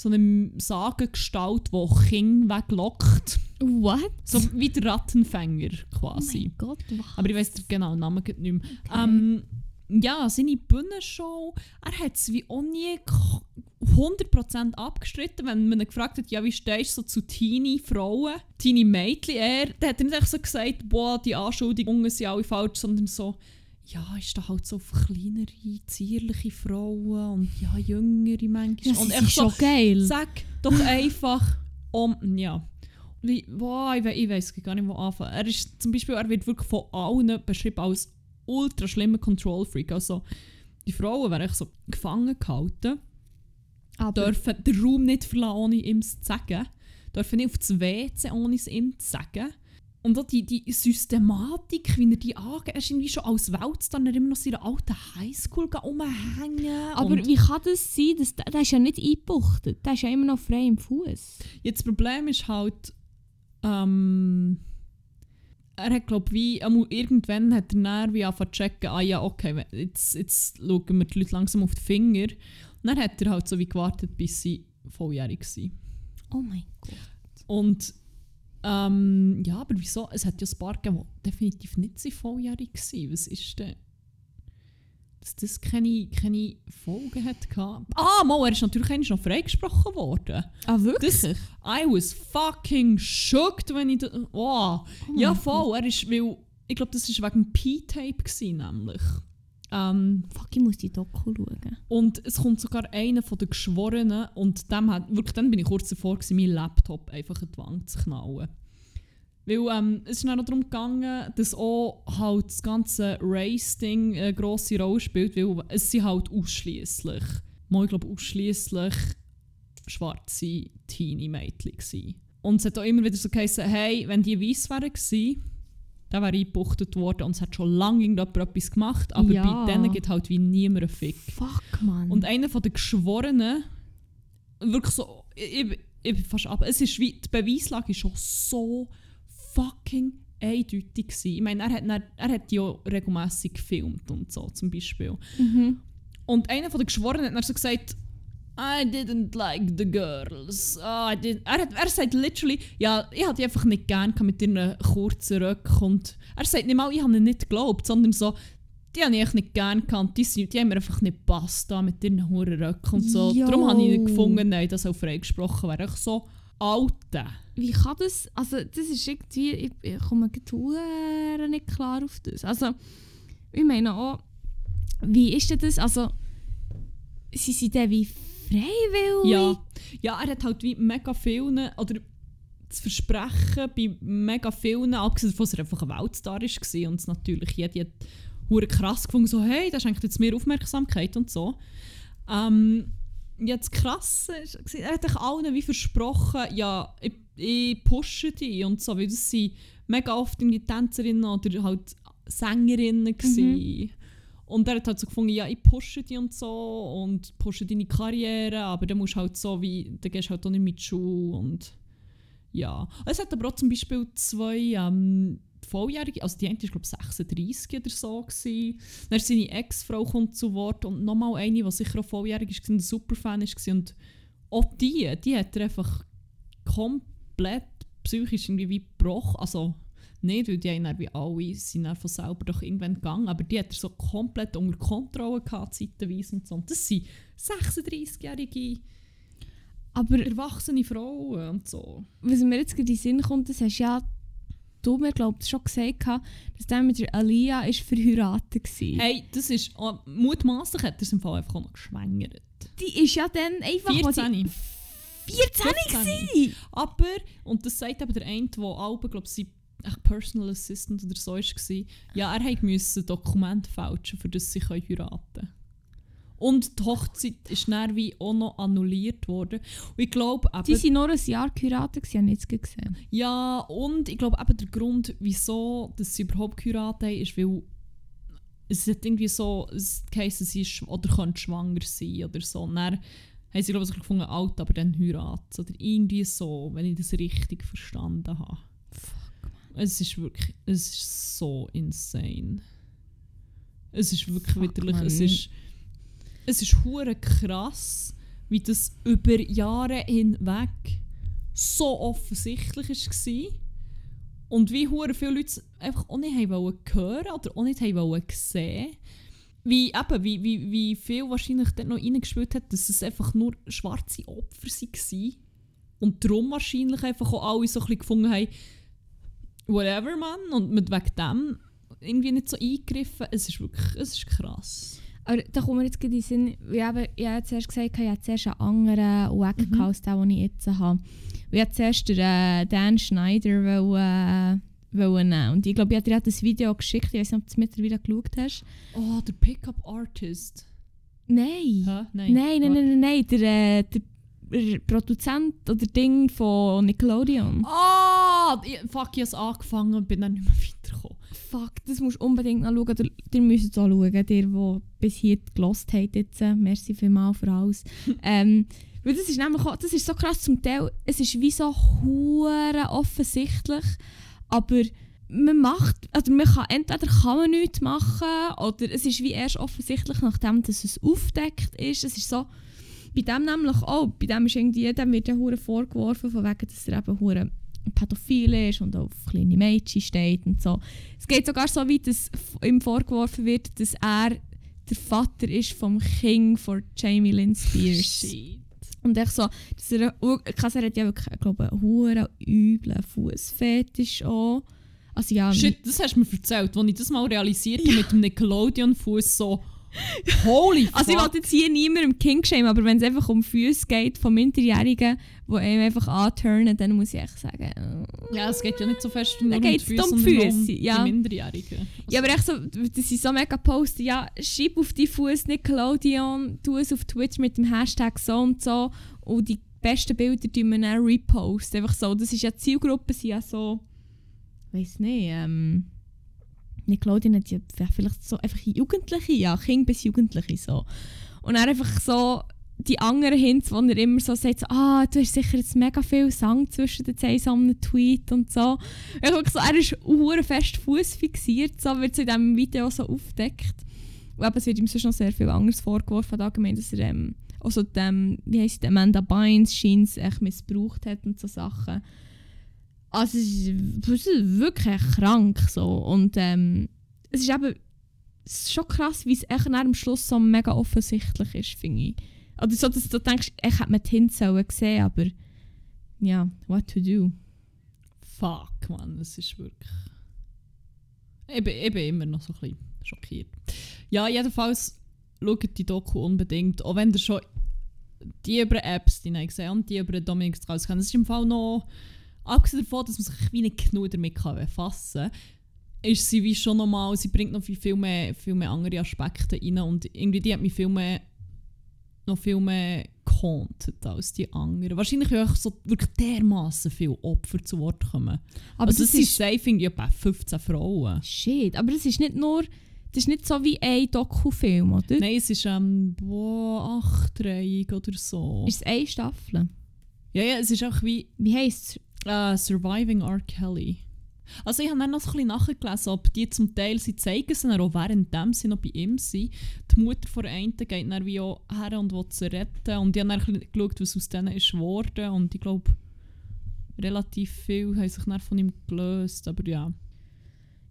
so eine Sagengestalt, die Kinder weglockt. What? So wie der Rattenfänger Oh quasi. mein Gott, was? Aber ich weiß den genauen Namen geht nicht mehr. Okay. Ähm, ja, seine Bühnenshow, er hat es wie auch nie k- 100% abgestritten, wenn man ihn gefragt hat, ja, wie stehst du so zu Teenie-Frauen, Teenie-Mädchen, er, der hat nicht einfach so gesagt, boah, die Anschuldigungen sind alle falsch, sondern so, ja, ist da halt so auf kleinere, zierliche Frauen und ja, jüngere manchmal. das und ist echt so, schon geil. Sag doch einfach um. Ja. Wie, wow, ich, we ich weiß gar nicht, wo anfangen. Er ist zum Beispiel, er wird wirklich von allen beschrieben als ultra schlimmer Control Freak. Also, die Frauen werden echt so gefangen gehalten. Aber dürfen den Raum nicht verlassen, ohne ihm zu sagen. Dürfen nicht auf das WC, ohne es ihm zu sagen. Und auch die, die Systematik, wie er die angeht, er ist irgendwie schon als Weltstar immer noch in seiner alten Highschool rumhängen. Aber wie kann das sein? dass der, ist ja nicht eingebuchtet. Der ist ja immer noch frei im Fuß. jetzt das Problem ist halt, ähm, er hat glaube wie, irgendwann hat er dann wie angefangen zu checken, ah ja, okay, jetzt, jetzt schauen wir die Leute langsam auf die Finger. Und dann hat er halt so wie gewartet, bis sie volljährig waren. Oh mein Gott. Und ähm, ja, aber wieso? Es hat ja ein paar gegeben, die definitiv nicht so volljährig waren. Was ist denn? Dass das keine, keine Folgen hat gehabt. Ah, mal, er ist natürlich noch freigesprochen worden. Ah, Das, I was fucking shocked, wenn ich da, oh. Ja, voll. Er ist, weil, ich glaube, das war wegen P-Tape nämlich. Ähm, Fuck, ich muss die Doku schauen. und es kommt sogar einer von den Geschworenen und dem hat, wirklich, dann bin ich kurz davor, gewesen, meinen Laptop einfach in die Wand zu knallen. Weil ähm, es ist dann noch darum gegangen, dass auch halt das ganze Race-Ding eine grosse Rolle spielt, weil es sind halt ausschließlich, mal ich glaube ausschließlich schwarze Teenie-Mädchen. Und es hat auch immer wieder so geheißen, hey, wenn die weiß wären gewesen, dann wäre eingebuchtet worden und es hat schon lange irgendjemand etwas gemacht, aber Ja. bei denen gibt halt wie niemand einen Fick. Fuck, Mann. Und einer von den Geschworenen, wirklich so, ich, ich, bin fast ab. Es ist wie, die Beweislage ist schon so fucking eindeutig gewesen. Ich meine, er hat, dann- er hat ja regelmässig gefilmt und so, zum Beispiel. mhm. Und einer von den Geschworenen hat dann so gesagt, I didn't like the girls. Ah, I didn't. Er, hat, er sagt literally, ja, ich hatte die einfach nicht gern mit ihren kurzen Röcken. Und er sagt nicht mal, ich habe ihnen nicht geglaubt, sondern so, die habe ich nicht gern und Die, sind, die haben mir einfach nicht gepasst mit ihren hohen Röcken und so. Jo. Darum habe ich nicht gefunden, nein, das soll freigesprochen werden. Ich so, Alte. Wie kann das? Also, das ist irgendwie. Ich, ich komme gerade nicht klar auf das. Also, ich meine auch, wie ist denn das? Also, sie sind dann wie freiwillig? Ja. ja, er hat halt wie mega vielen, oder das Versprechen bei mega vielen, abgesehen davon, dass er einfach ein Weltstar war und es natürlich jeder hat krass gefunden, so hey, das schenkt jetzt mehr Aufmerksamkeit und so. Ähm, ja, das Krasse ist, er hat euch allen wie versprochen, ja, ich, ich pushe die und so, weil das sind mega oft irgendwie Tänzerinnen oder halt Sängerinnen gewesen. Und er hat halt so gefunden, ja, ich pushe die und so und pushe deine Karriere, aber dann musst halt so wie, dann gehst du halt auch nicht mit die Schule und ja. Es hat aber auch zum Beispiel zwei ähm, Volljährige, also die eine war glaube ich 36 oder so gewesen. Dann seine Ex-Frau kommt zu Wort und nochmal eine, die sicher auch volljährig war ein Superfan war und auch die, die hat er einfach komplett psychisch irgendwie wie gebrochen, also nicht, weil die haben dann wie alle sind dann von selber doch irgendwann gegangen, aber die hat er so komplett unter Kontrolle gehabt, zeitweise und so. Und das sind 36-jährige Aber erwachsene Frauen und so. was mir jetzt gerade in den Sinn kommt, das hast ja du mir, glaube schon gesagt, gehabt, dass der mit der Alia ist verheiratet war. Hey, das ist, oh, mutmaßlich hat er es im Fall einfach noch geschwängert. Die ist ja dann einfach... wo die- 14. 14 gewesen. Aber, und das sagt aber der eine, der Alben, glaube ich, echt Personal Assistant oder so war, ja, er hat müssen Dokumente fälschen, für das sie heiraten können. Und die Hochzeit ist dann wie auch noch annulliert worden. Und ich glaube, eben, waren nur ein Jahr geheiratet, gewesen, habe ich jetzt gerade gesehen. ja, und ich glaube eben der Grund, wieso dass sie überhaupt geheiratet haben, ist, weil es hat irgendwie so, geheißen, sie ist, oder könnte schwanger sein oder so. Und dann haben sie, glaube ich, gefunden, alt, aber dann heiraten. Oder irgendwie so, wenn ich das richtig verstanden habe. Es ist wirklich, es ist so insane. Es ist wirklich Fuck, widerlich, es ist, es ist hure krass, wie das über Jahre hinweg so offensichtlich war. Und wie hure viele Leute einfach auch nicht haben wollen hören oder auch nicht haben wollen sehen. Wie, eben, wie, wie, wie viel wahrscheinlich dort noch reingespielt hat, dass es einfach nur schwarze Opfer waren. Und darum wahrscheinlich einfach auch alle so ein bisschen gefunden haben, whatever, man. Und mit wegen dem irgendwie nicht so eingegriffen. Es ist wirklich, es ist krass. Aber da kommen wir jetzt gerade in den Sinn, wie ich habe zuerst gesagt, ich hatte zuerst einen anderen Wack Mhm. als den, den ich jetzt habe. Ich wollte zuerst den äh, Dan Schneider wollen, äh, wollen nehmen. Und ich glaube, ich habe dir das Video geschickt, ich weiß nicht, ob du es mittlerweile geschaut hast. Oh, der Pickup Artist. Nein. Hä? Nein. Nein, nein, nein, nein, nein. Der, äh, der Produzent oder Ding von Nickelodeon. Ah! ich- fuck, ich habe angefangen und bin dann nicht mehr weitergekommen. Fuck, das musst du unbedingt noch schauen. Ihr, ihr müsst es auch schauen, ihr, die bis hier gelost habt jetzt. Merci vielmals für alles. [laughs] ähm, weil das ist nämlich auch, das ist so krass zum Teil, es ist wie so hure offensichtlich, aber man macht, also man kann, entweder kann man nichts machen oder es ist wie erst offensichtlich, nachdem dass es aufdeckt ist. Es ist so, bei dem nämlich auch, bei dem ist irgendwie, dem wird ja hure vorgeworfen, von wegen, dass er eben hure pädophil ist und auf kleine Mädchen steht und so. Es geht sogar so weit, dass ihm vorgeworfen wird, dass er der Vater ist vom King von Jamie Lynn Spears. Shit. Und ich so, dass er, Kasser hat ja wirklich, ich glaube, einen üblen Fußfetisch auch. Also ja, Shit, das hast du mir erzählt, als ich das mal realisiert habe mit dem Nickelodeon-Fuß so. Holy fuck! Also ich wollte jetzt hier niemandem King shame, aber wenn es einfach um Füße geht von Minderjährigen, die einem einfach anturnen, dann muss ich echt sagen... äh, ja, es geht ja nicht so fest nur um die um Füße, die um Füße, ja. die Minderjährigen. Ja, aber echt so, dass sie so mega posten, ja, schreib auf die Fuß Nickelodeon, tu es auf Twitch mit dem Hashtag so und so und die besten Bilder tun wir dann repost. Einfach so, das ist ja die Zielgruppe, sind ja so, weiß nicht, ähm, Nickelodeon ja vielleicht so einfach Jugendliche, ja, Kinder bis Jugendliche so. Und dann einfach so die anderen Hints, wo er immer so sagt, ah, du hast sicher jetzt mega viel Sang zwischen den einem Tweet und so. Ich so, er ist hure Fuß fixiert, so wird es in diesem Video so aufgedeckt. Und eben, es wird ihm sonst noch sehr viel anderes vorgeworfen, allgemein, dass er ähm, also dem, wie heisst die, Amanda Bynes scheint echt missbraucht hat und so Sachen. Also es ist, es ist wirklich krank so und ähm, es ist eben es ist schon krass, wie es echt am Schluss so mega offensichtlich ist, finde ich. Oder so, dass du denkst, ich hätte mir die Hints sollen sehen, aber ja, what to do. Fuck, man, es ist wirklich. Ich bin, ich bin immer noch so ein bisschen schockiert. Ja, jedenfalls schaut die Doku unbedingt. Auch wenn ihr schon die über Apps die ich gesehen und die über Dominik Strauss kennen. Es ist im Fall noch, abgesehen davon, dass man sich wie nicht genug damit kann befassen kann, ist sie wie schon normal, sie bringt noch viel, mehr, viel mehr andere Aspekte rein und irgendwie die hat mich viel mehr, noch viel mehr gekontet als die anderen. Wahrscheinlich auch so wirklich dermaßen viele Opfer zu Wort kommen. Aber also das es ist... sind safe irgendwie etwa 15 Frauen. Shit, aber es ist nicht nur... Das ist nicht so wie ein Dokufilm, oder? Nein, es ist ähm, boah, achtreihig oder so. Ist es eine Staffel? ja, ja, es ist auch wie Wie heisst es? Äh, Surviving R. Kelly. Also ich habe dann noch ein bisschen nachgelesen, ob die zum Teil, sie zeigen es dann auch währenddem sie noch bei ihm sind. Die Mutter von der einen geht dann wie auch her und will sie retten. Und ich habe dann geschaut, was aus denen ist geworden. Und ich glaube, relativ viel haben sich dann von ihm gelöst. Aber ja.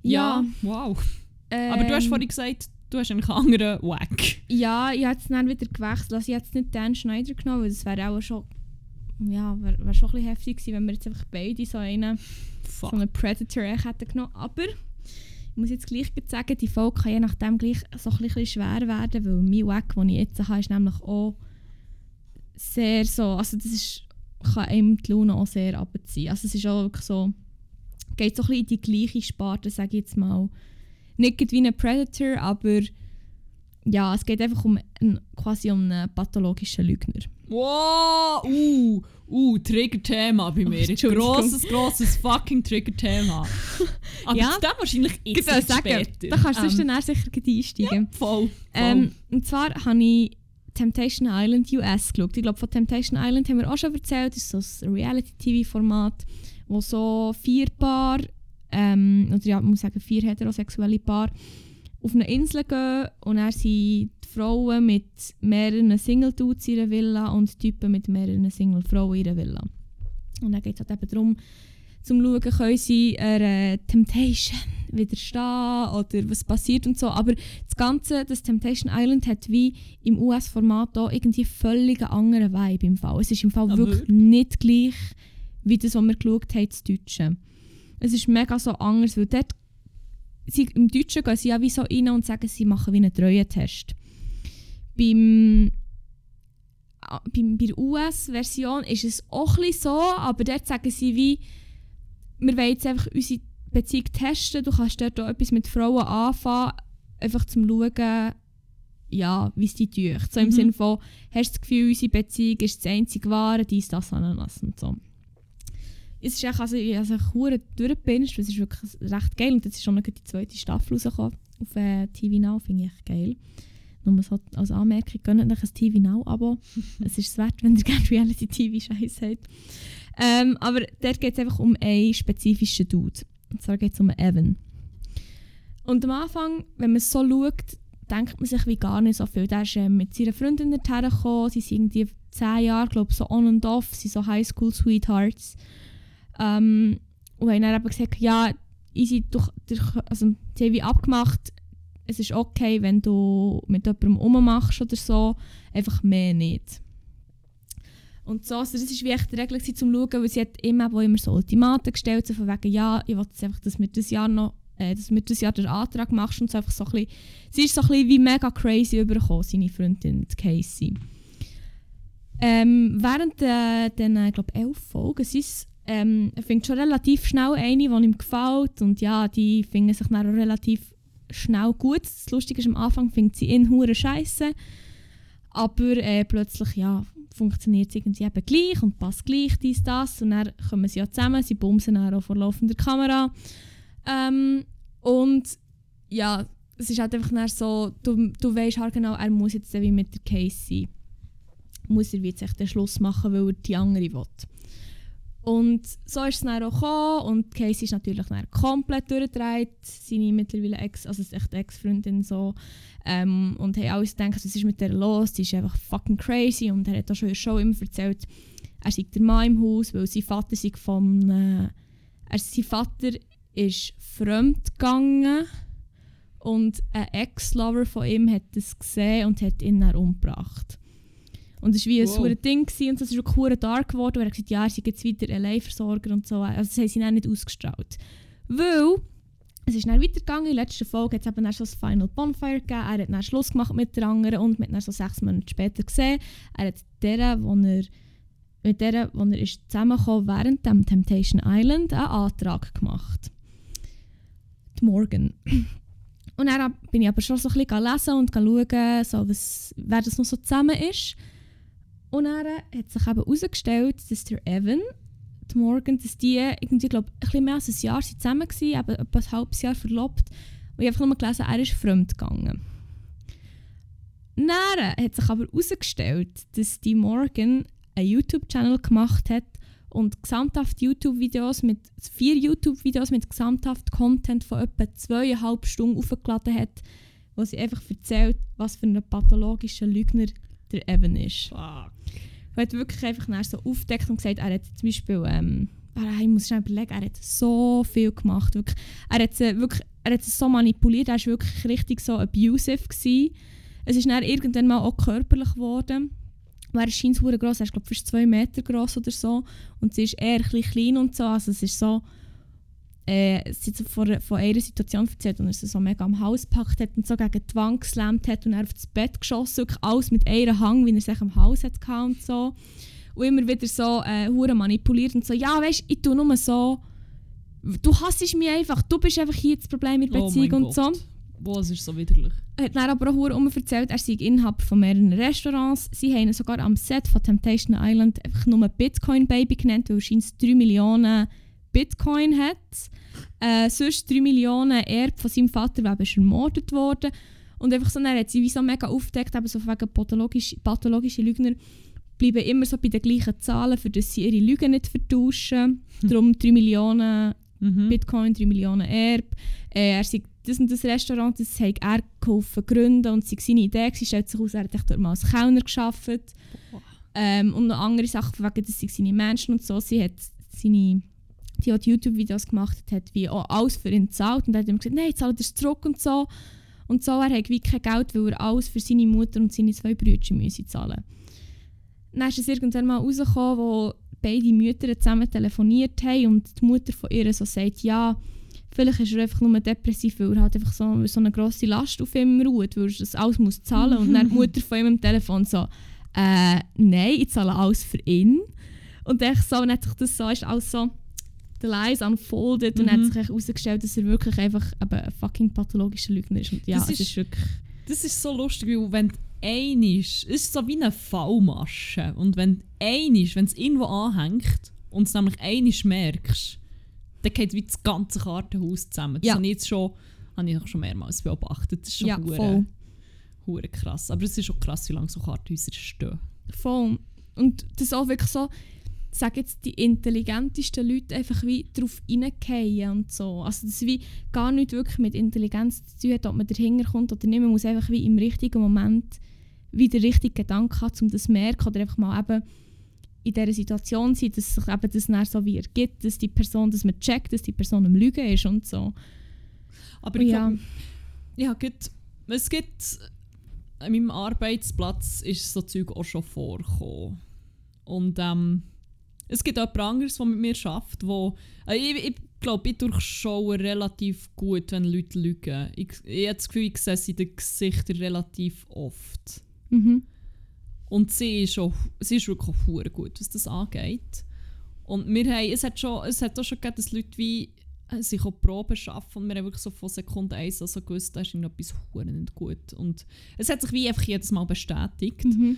Ja, wow. Aber du hast ähm, vorhin gesagt, du hast einen anderen Wack. Ja, ich habe jetzt dann wieder gewechselt. Also ich habe jetzt nicht Dan Schneider genommen, weil das wäre auch schon... Ja, wäre wär schon ein bisschen heftig gewesen, wenn wir jetzt einfach beide so einen, so einen Predator hätten genommen. Aber ich muss jetzt gleich sagen, die Folge kann je nachdem gleich so ein bisschen schwer werden, weil mein Wack, den ich jetzt habe, ist nämlich auch sehr so... Also das ist, kann einem die Laune auch sehr abziehen. Also es ist auch wirklich so... Geht so ein bisschen in die gleiche Sparte, sage ich jetzt mal. Nicht wie ein Predator, aber... Ja, es geht einfach um einen, quasi um einen pathologischen Lügner. Wow, uh, uh, Trigger-Thema bei mir. Ein Entschuldigung. grosses, grosses fucking Trigger-Thema. Aber Ja. dem wahrscheinlich Ich jetzt sagen, später. da kannst du Ähm, dann sicher einsteigen. Voll, voll. Ähm, und zwar habe ich Temptation Island US geschaut. Ich glaube, von Temptation Island haben wir auch schon erzählt. Das ist so ein Reality-TV-Format, wo so vier Paar, ähm, oder ja, man muss sagen vier heterosexuelle Paar, auf eine Insel gehen und dann sind die Frauen mit mehreren Single-Dudes in ihrer Villa und die Typen mit mehreren Single-Frauen in ihrer Villa. Und dann geht es halt eben darum, zum Schauen, können sie einer Temptation widerstehen oder was passiert und so. Aber das Ganze, das Temptation Island hat wie im US-Format auch irgendwie völlig einen anderen Vibe im Fall. Es ist im Fall wirklich wirklich? nicht gleich wie das, was wir geschaut haben, das Deutsche. Es ist mega so anders, weil dort, sie, im Deutschen gehen sie ja wie so rein und sagen, sie machen wie einen Treuentest. Beim, beim, bei der US-Version ist es auch ein so, aber dort sagen sie wie, wir wollen jetzt einfach unsere Beziehung testen, du kannst dort auch etwas mit Frauen anfangen, einfach zum schauen, ja, wie es die tut. So im Mhm. Sinne von, hast du das Gefühl, unsere Beziehung ist das einzige Wahre, dies, das, ananas und so. Es ist echt, also ich habe hure durchgepinscht, es ist wirklich recht geil und jetzt ist schon noch die zweite Staffel rausgekommen auf äh, TV Now, finde ich echt geil. Nur so als Anmerkung, gönnt euch ein TV Now-Abo. [laughs] es ist es wert, wenn ihr gerne Reality-TV-Scheiß habt. Ähm, aber dort geht es einfach um einen spezifischen Dude. Und zwar geht es um Evan. Und am Anfang, wenn man es so schaut, denkt man sich wie gar nicht so viel. Der ist äh, mit seiner Freundin dorthin gekommen, sie sind irgendwie 10 Jahre, glaube so on and off, sie sind so Highschool-Sweethearts. Ähm, und haben dann eben gesagt, ja, easy, du, du, also, sie haben wie abgemacht, es ist okay, wenn du mit jemandem rummachst oder so, einfach mehr nicht. Und so, also das war wie echt die Regel gewesen, zum Schauen, weil sie hat immer, auch immer so Ultimaten gestellt, so von wegen, ja, ich will jetzt einfach, dass wir das Jahr noch, äh, dass wir das Jahr den Antrag machst und so einfach so ein bisschen, sie ist so ein bisschen wie mega crazy übergekommen, seine Freundin, Casey. Ähm, während äh, den, äh, glaube elf Folgen, sie ist, ähm, er findet schon relativ schnell eine, die ihm gefällt. Und ja, die finden sich dann auch relativ schnell gut. Das Lustige ist, am Anfang findet sie ihn hure scheiße, aber äh, plötzlich ja, funktioniert es irgendwie eben gleich und passt gleich dies, das. Und dann kommen sie ja zusammen, sie bumsen dann auch vor laufender Kamera. Ähm, und ja, es ist halt einfach so, du, du weißt halt genau, er muss jetzt wie mit der Casey. Muss er jetzt echt den Schluss machen, weil er die andere will. Und so ist es dann auch gekommen und Casey ist natürlich dann komplett durchgedreht, seine mittlerweile Ex, also echt Ex-Freundin so. Ähm, und haben alles gedacht, was ist mit der los, die ist einfach fucking crazy und er hat auch schon in immer erzählt, er sei der Mann im Haus, weil sein Vater sei von, äh, er, sein Vater ist fremd gegangen und ein Ex-Lover von ihm hat das gesehen und hat ihn dann umgebracht. Und es war wie ein Wow. Ding gewesen, und es ist hure dark geworden. Und er hat gesagt, ja, er sei jetzt weiter Alleinversorger und so. Also das haben sie dann nicht ausgestrahlt. Weil es ist dann weitergegangen. In der letzten Folge hat es eben dann so das Final Bonfire gegeben. Er hat dann Schluss gemacht mit der anderen und mit dann so sechs Monate später gesehen. Er hat der, wo er mit der, wo er ist zusammengekommen während dem Temptation Island, einen Antrag gemacht. Die Morgan. Und dann bin ich aber schon so ein bisschen lesen und schauen, so, was, wer das noch so zusammen ist. Und dann hat sich eben herausgestellt, dass der Evan, die Morgan, dass die irgendwie, glaube ein bisschen mehr als ein Jahr zusammen waren, eben etwa ein halbes Jahr verlobt. Und ich habe einfach nur gelesen, er ist fremd gegangen. Dann hat sich aber herausgestellt, dass die Morgan einen YouTube-Channel gemacht hat und gesamthaft YouTube-Videos mit vier YouTube-Videos mit gesamthaft Content von etwa zweieinhalb Stunden aufgeladen hat, wo sie einfach erzählt, was für ein pathologischer Lügner der Evan ist. Fuck. Er hat wirklich einfach so aufgedeckt und gesagt, er hat zum Beispiel, ähm, ah, ich muss schnell überlegen, er hat so viel gemacht. Wirklich. Er hat sie wirklich, er hat so manipuliert, er war wirklich richtig so abusive. Gewesen. Es ist dann irgendwann mal auch körperlich geworden. Er scheint sehr gross, er ist glaube fast zwei Meter gross oder so. Und sie ist eher ein klein und so, also es ist so, äh, sie hat so von, von einer Situation erzählt, und er sie so mega am Haus gepackt hat und so gegen die Wand geslammt hat und er auf das Bett geschossen, wirklich alles mit einer Hang, wie er sich am Haus hat und so. Und immer wieder so äh, manipuliert und so, ja weisst, ich tue nur so, du hassest mich einfach, du bist einfach hier das Problem mit Oh Beziehung mein und so. Gott. Boah, es ist so widerlich. Er hat dann aber auch hure um erzählt, er sei Inhaber von mehreren Restaurants. Sie haben ihn sogar am Set von Temptation Island einfach nur Bitcoin Baby genannt, weil er scheint 3 Millionen Bitcoin hat. Äh, sonst 3 Millionen Erb von seinem Vater, der ist ermordet worden. Und einfach so, dann hat sie wie so mega aufgedeckt, eben so wegen pathologisch, pathologische Lügner bleiben immer so bei den gleichen Zahlen, für dass sie ihre Lügen nicht vertauschen. Darum 3 Millionen Mhm. Bitcoin, 3 Millionen Erb. Äh, er sagt, das und das Restaurant, das hat er geholfen gründen und es war seine Idee. gewesen. stellt sich aus, er hat echt dort mal als Kellner gearbeitet. Ähm, und noch andere Sachen, wegen, das sind seine Menschen und so. Sie hat seine die hat YouTube-Videos gemacht hat, wie auch alles für ihn gezahlt und hat ihm gesagt, nein, zahlt es zurück und so. Und so, er hat wie kein Geld, weil er alles für seine Mutter und seine zwei Brüder müsse zahlen Dann ist es irgendwann mal rausgekommen, wo beide Mütter zusammen telefoniert haben und die Mutter von ihr so sagt, ja, vielleicht ist er einfach nur depressiv, weil er halt einfach so, so eine grosse Last auf ihm ruht, weil er das alles muss zahlen muss. Und dann die [laughs] Mutter von ihm am Telefon so, äh, nein, ich zahle alles für ihn. Und echt so, und hat sich das so, ist alles so, the lies unfolded und Mhm. hat sich echt herausgestellt, dass er wirklich einfach eben ein fucking pathologischer Lügner ist. Und ja, Das ist- ist wirklich... Das ist so lustig, weil wenn einisch, es ist so wie eine Fallmasche. Und wenn einisch, wenn es irgendwo anhängt und es nämlich einisch merkst, dann geht wie das ganze Kartenhaus zusammen. Das Ja. habe ich jetzt schon, habe ich schon mehrmals beobachtet. Das ist schon Ja, hure- voll. hure krass. Aber es ist auch krass, wie lange so Kartenhäuser stehen. Voll. Und das ist auch wirklich so, sag jetzt die intelligentesten Leute einfach wie drauf reingehen und so. Also das wie gar nicht wirklich mit Intelligenz zu tun hat, ob man dahinter kommt oder nicht. Man muss einfach wie im richtigen Moment wie den richtigen Gedanken haben, um das zu merken oder einfach mal eben in dieser Situation sein, dass sich eben das dann so wie ergibt, dass die Person, dass man checkt, dass die Person am Lügen ist und so. Aber ich Ja. ja, gut, es gibt an meinem Arbeitsplatz ist so Zeug auch schon vorgekommen. Und ähm, es gibt auch jemand anderes, der mit mir arbeitet, wo äh, ich, ich glaube, ich durchschaue relativ gut, wenn Leute lügen. Ich, ich habe das Gefühl, ich sehe sie in den Gesichtern relativ oft. Mhm. Und sie ist, auch, sie ist wirklich auch gut, was das angeht. Und wir haben, es hat, schon, es hat auch schon gegeben, dass Leute wie äh, sich auch Proben schaffen und wir haben wirklich so von Sekunde 1 also gewusst, da ist irgendetwas nicht gut. Und es hat sich wie einfach jedes Mal bestätigt. Mhm.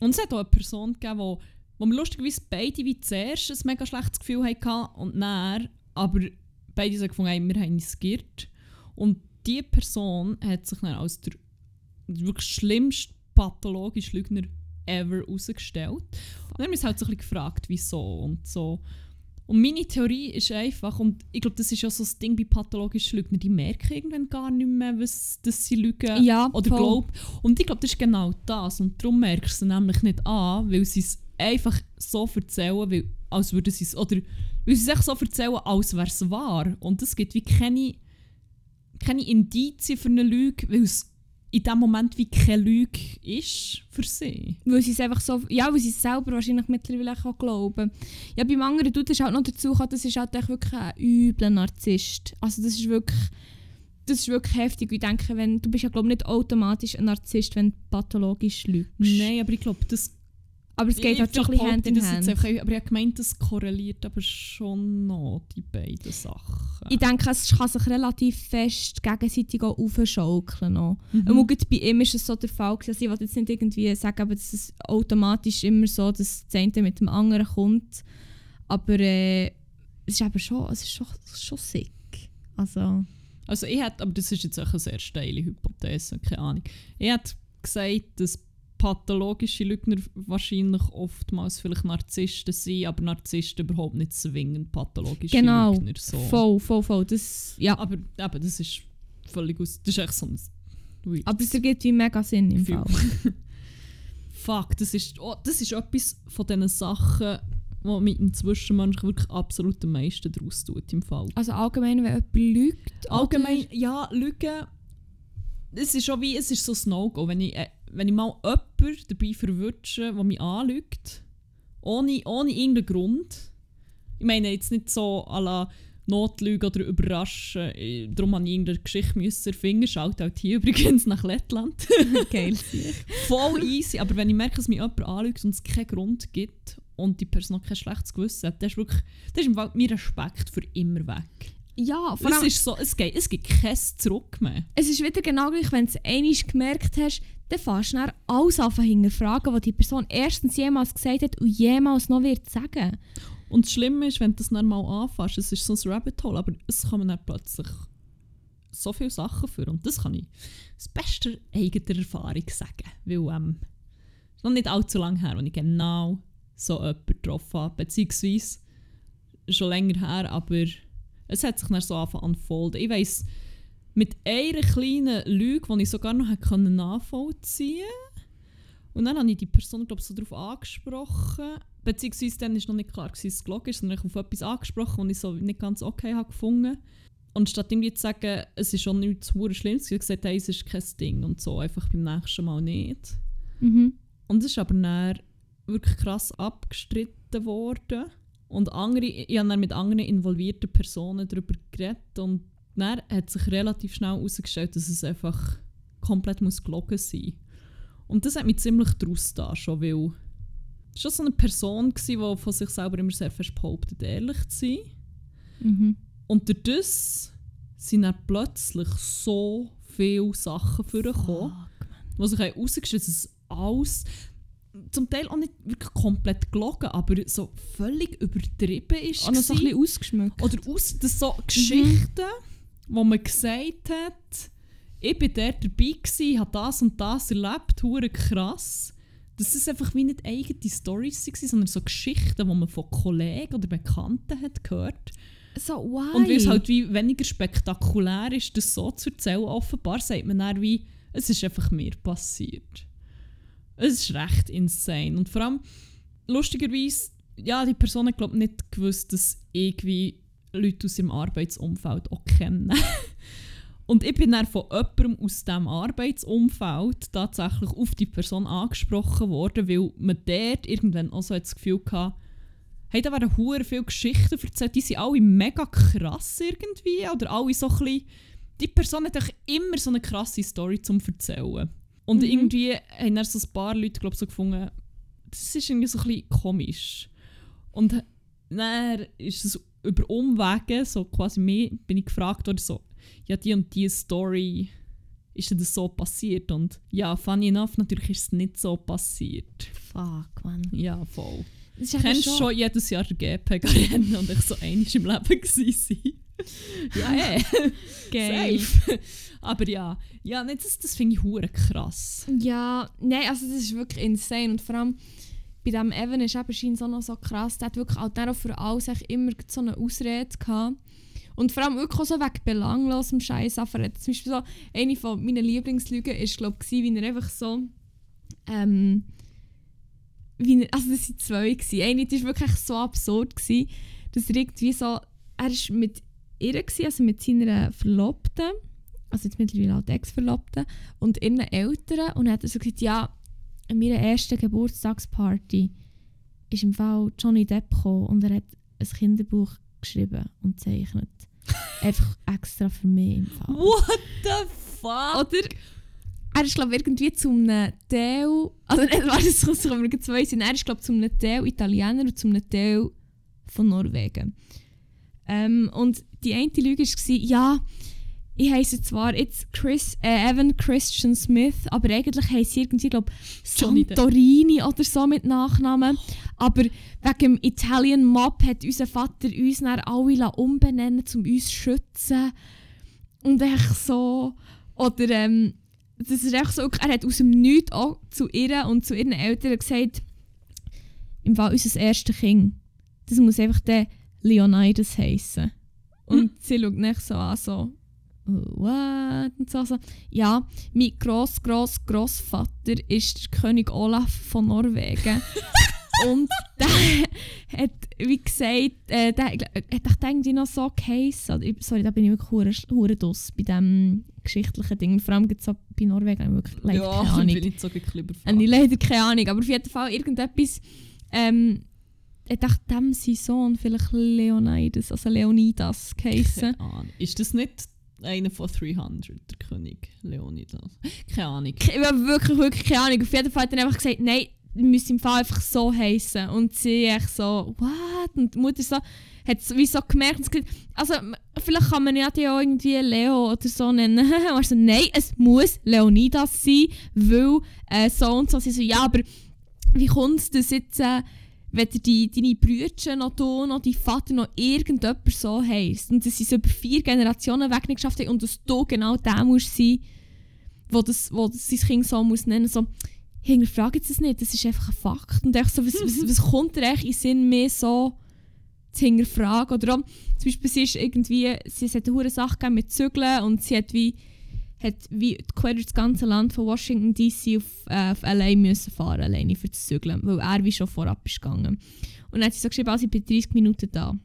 Und es hat auch eine Person gegeben, wo, wo wir lustigerweise beide wie zuerst ein mega schlechtes Gefühl hatten und dann, aber beide so gefunden haben, wir haben uns geirrt. Und diese Person hat sich dann als der wirklich schlimmste pathologische Lügner ever herausgestellt. Und dann haben wir uns halt so ein bisschen gefragt, wieso und so. Und meine Theorie ist einfach, und ich glaube, das ist ja so das Ding bei pathologischen Lügnern, die merken irgendwann gar nicht mehr, was, dass sie lügen Ja, oder glauben. Und ich glaube, das ist genau das. Und darum merkst du es nämlich nicht an, weil sie es einfach so erzählen, weil, als würden sie es, oder weil sie es so erzählen, als wäre es wahr. Und es gibt wie keine, keine Indizien für eine Lüge, weil es in dem Moment wie keine Lüge ist für sie. Weil sie es einfach so, ja, weil sie es selber wahrscheinlich mittlerweile auch glauben. Ja, beim anderen Dude ist halt noch dazu das ist halt echt wirklich ein übler Narzisst. Also das ist wirklich, das ist wirklich heftig. Ich denke, wenn, du bist ja glaube nicht automatisch ein Narzisst, wenn du pathologisch lügst. Nein, aber ich glaube, das Aber es geht halt schon ein bisschen Hand in Hand. einfach, aber ich habe gemeint, das korreliert aber schon noch, die beiden Sachen. Ich denke, es kann sich relativ fest gegenseitig auch aufschaukeln. Noch. Mhm. Und bei ihm ist es so der Fall. gewesen. Also ich will jetzt nicht irgendwie sagen, aber dass es automatisch immer so, dass das eine mit dem anderen kommt. Aber äh, es ist aber schon, es ist schon, schon sick. Also, Also ich hätte, aber das ist jetzt auch eine sehr steile Hypothese, keine Ahnung. Ich hätte gesagt, dass pathologische Lügner wahrscheinlich oftmals vielleicht Narzissten sind, aber Narzissten überhaupt nicht zwingend pathologische genau. Lügner. So. Voll, voll, voll. Das, ja. Aber eben, das ist völlig aus... Das ist echt so ein... weird Aber es ergibt wie mega Sinn im. Fall. [laughs] Fuck, das ist, oh, das ist etwas von diesen Sachen, wo mit dem Zwischenmensch wirklich absolut am meisten daraus tut im Fall. Also allgemein, wenn jemand lügt. Allgemein, oder- ja, Lügen. Es ist schon wie, es ist so ein No-Go. Wenn ich, äh, wenn ich mal jemanden dabei verwünsche, der mich anlügt, ohne, ohne irgendeinen Grund. Ich meine jetzt nicht so à la Notlügen oder überraschen. äh, Darum musste ich irgendeine Geschichte müssen erfinden. Schaut auch hier [laughs] übrigens nach Lettland. [laughs] Geil. Voll easy. Aber wenn ich merke, dass mich jemand anlügt und es keinen Grund gibt und die Person noch kein schlechtes Gewissen hat, dann ist wirklich, dann ist mein Respekt für immer weg. Ja, vor Es allem, ist so, es, geht, es gibt kein Zurück mehr. es ist wieder genau gleich, wenn du es einmal gemerkt hast, dann fährst du alles an hinterfragen, was die Person erstens jemals gesagt hat und jemals noch wird sagen. Und das Schlimme ist, wenn du das dann mal anfasst, es ist so ein Rabbit Hole, aber es kann dann plötzlich so viele Sachen für. Und das kann ich aus bester eigener Erfahrung sagen. Weil ähm, es ist noch nicht allzu lange her, als ich genau so jemanden getroffen habe. Beziehungsweise schon länger her, aber es hat sich dann so angefangen zu unfolden. Ich weiss, mit einer kleinen Lüge, die ich sogar noch hätte nachvollziehen konnte. Und dann habe ich die Person glaub, so darauf angesprochen. Beziehungsweise dann war noch nicht klar, dass es gelogen ist, sondern ich habe auf etwas angesprochen, was ich so nicht ganz okay habe gefunden Und statt irgendwie zu sagen, es ist schon nichts hure Schlimmes, habe ich gesagt, hey, es ist kein Ding und so, einfach beim nächsten Mal nicht. Mhm. Und es ist aber dann wirklich krass abgestritten worden. Und andere, ich habe dann mit anderen involvierten Personen darüber geredet und dann hat sich relativ schnell herausgestellt, dass es einfach komplett muss gelogen sein Und das hat mich ziemlich draus da schon, weil es war schon so eine Person, war, die von sich selber immer sehr fest behauptet, ehrlich zu sein. Mhm. Und durch das sind dann plötzlich so viele Sachen vorgekommen, wo sich herausgestellt dass es alles zum Teil auch nicht wirklich komplett gelogen, aber so völlig übertrieben ist. Auch noch so ein bisschen ausgeschmückt. Oder aus dass so Geschichten, wo man gesagt hat, ich bin dort dabei gewesen, habe das und das erlebt, hure krass. Dass es einfach wie nicht eigene Storys waren, sondern so Geschichten, die man von Kollegen oder Bekannten hat gehört. So, why? Und weil es halt wie weniger spektakulär ist, das so zu erzählen, offenbar sagt man dann wie, es ist einfach mir passiert. Es ist recht insane. Und vor allem, lustigerweise, ja, die Person hat nicht gewusst, dass irgendwie Leute aus ihrem Arbeitsumfeld auch kennen. [laughs] Und ich bin dann von jemandem aus diesem Arbeitsumfeld tatsächlich auf die Person angesprochen worden, weil man dort irgendwann auch so das Gefühl hatte, hey, da werden hure viele Geschichten erzählt, die sind alle mega krass irgendwie, oder alle so ein bisschen, die Person hat doch immer so eine krasse Story zum erzählen. Und Mhm. irgendwie haben dann so ein paar Leute, glaube so gefunden, das ist irgendwie so ein bisschen komisch. Und dann ist es über Umwege, so quasi mir, bin ich gefragt worden, so, ja, die und die Story, ist dir das so passiert? Und ja, funny enough, natürlich ist es nicht so passiert. Fuck, man. Ja, voll. Du kennst schon jedes Jahr den GP rennen und ich so einig im Leben gewesen. Ja, eh. [laughs] geil. Safe. Aber ja, ja nicht, das, das finde ich hure krass. Ja, nein, also das ist wirklich insane. Und vor allem bei diesem Evan ist eben auch noch so krass. Der hat wirklich auch darauf für alles immer so eine Ausrede gehabt. Und vor allem wirklich auch so wegen belanglosem Scheiß. Zum Beispiel so, eine von meinen Lieblingslügen ist, glaube ich, wie er einfach so. Ähm, wie er, also das waren zwei. Gewesen. Eine die war wirklich so absurd, gewesen, dass er irgendwie so. Er ist mit ihr, also mit seiner Verlobten, also jetzt mittlerweile halt Ex-Verlobten, und ihren Eltern. Und dann hat er so gesagt: Ja, an meiner ersten Geburtstagsparty ist im Fall Johnny Depp gekommen und er hat ein Kinderbuch geschrieben und gezeichnet. [laughs] Einfach extra für mich im Fall. What the fuck? Oder er ist glaube irgendwie zu einem Teil, also nicht, [laughs] warte, das kommt gerade zwei sein, er ist glaube zu einem Teil Italiener und zu einem Teil von Norwegen. Ähm, und die eine Lüge war, ja, ich heiße zwar jetzt Chris, äh, Evan Christian Smith, aber eigentlich heisst irgendwie, glaube. Santorini oder so mit Nachnamen. Aber wegen dem Italian Mob hat unser Vater uns dann alle umbenennen, um uns zu schützen. Und echt so. Oder ähm, das ist echt so, er hat aus dem Nichts auch zu ihr und zu ihren Eltern gesagt, im Fall unser erstes Kind, das muss einfach der Leonidas heißen. Und Hm. sie schaut nicht so an, so, what? Und so, so. Ja, mein gross, gross, Grossvater ist der König Olaf von Norwegen. [laughs] und der hat, wie gesagt, äh, der hat irgendwie noch so geheissen. Ich- Sorry, da bin ich wirklich hure- hure dus bei diesem geschichtlichen Ding. Vor allem gibt es bei Norwegen ich wirklich leider ja, keine [laughs] Ahnung. bin ich so glücklich Habe überfahren. ich leider keine Ahnung. Aber auf jeden Fall irgendetwas. Ähm, ich dachte, dem sein Sohn vielleicht Leonidas, also Leonidas geheissen. Keine Ahnung. Ist das nicht einer von 300, der König Leonidas? Keine Ahnung. Ich habe wirklich, wirklich keine Ahnung. Auf jeden Fall hat er einfach gesagt, nein, wir müssen im Fall einfach so heißen. Und sie echt so, what? Und die Mutter so, hat so, wie so gemerkt, und gesagt, also vielleicht kann man ja die auch irgendwie Leo oder so nennen. [laughs] Und so, nein, es muss Leonidas sein, weil äh, so und so. Sie so, ja, aber wie kommt es, dass jetzt, äh, wenn dir die, deine Brüder noch du, noch dein Vater noch irgendjemand so heisst und dass sie es über vier Generationen weg nicht geschafft haben und dass du genau der musst sein, wo das, wo das sein Kind so muss nennen so hinterfragt jetzt das nicht, das ist einfach ein Fakt. Und ich so, was, was, was kommt dir eigentlich in Sinn, mehr so zu hinterfragen? Oder auch, zum Beispiel, sie ist irgendwie, sie hat eine Sache mit Zügeln und sie hat wie, hat wie quer das ganze Land von Washington DC auf, äh, auf LA müssen fahren, alleine für das Zügeln, weil er wie schon vorab ist gegangen. Und dann hat sie so geschrieben, also ich bin 30 Minuten da. Und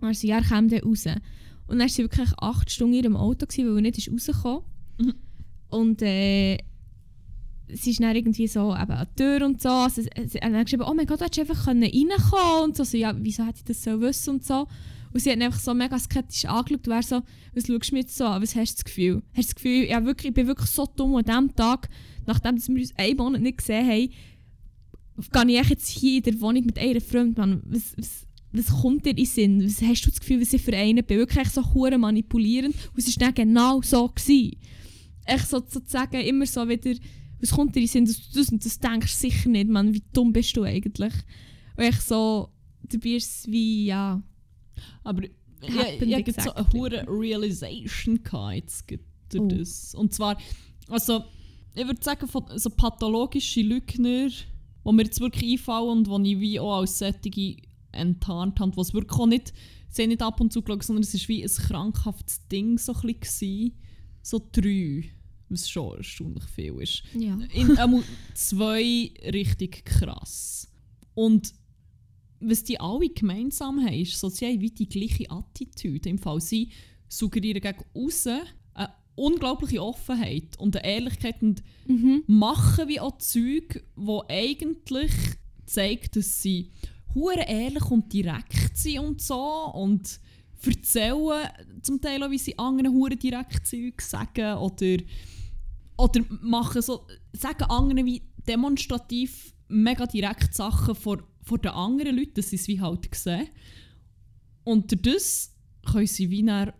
dann so, ja, er kommt dann raus. Und dann war sie wirklich 8 Stunden in ihrem Auto, gewesen, weil er nicht ist rausgekommen Mhm. Und äh, sie ist dann irgendwie so eben an die Tür und so. Also, sie hat dann geschrieben, oh mein Gott, du hättest einfach können reinkommen und so. so. Ja, wieso hätte ich das so wissen und so. Und sie hat einfach so mega skeptisch angeschaut und wäre so, was schaust du mir jetzt so an, was hast du das Gefühl? Hast du das Gefühl, ja, wirklich, ich bin wirklich so dumm an diesem Tag, nachdem wir uns einen Monat nicht gesehen haben, gehe ich jetzt hier in der Wohnung mit einer Freundin, was, was, was kommt dir in den Sinn? Was hast du das Gefühl, was ich für einen bin? Wirklich so hure manipulierend. Und es war dann genau so. Gewesen. echt so sozusagen immer so wieder, was kommt dir in den Sinn, du das und das denkst, sicher nicht, man, wie dumm bist du eigentlich? Und ich so, dabei ist es wie, ja, Aber ich hatte so eine hohe Realization gehabt, jetzt es Oh. das. Und zwar, also, ich würde sagen, von so pathologische Lügner, die mir jetzt wirklich einfallen und die ich wie auch als Sättige enttarnt habe, was wirklich auch nicht, sie haben nicht ab und zu geschaut, sondern es war wie ein krankhaftes Ding so ein bisschen. So drei, was schon erstaunlich viel ist. ja. In, zwei richtig krass. Und was die alle gemeinsam haben, ist, so, sie haben wie die gleiche Attitüde. Im Fall sie suggerieren gegen außen eine unglaubliche Offenheit und eine Ehrlichkeit und Mhm. machen wie auch Zeug, wo eigentlich zeigt, dass sie hure ehrlich und direkt sind und so und erzählen zum Teil auch, wie sie anderen hure direkt Zeug sagen oder oder machen so sagen anderen wie demonstrativ mega direkt Sachen vor, vor den anderen Leuten, dass sie es wie halt sehen. Und das können sie wie dann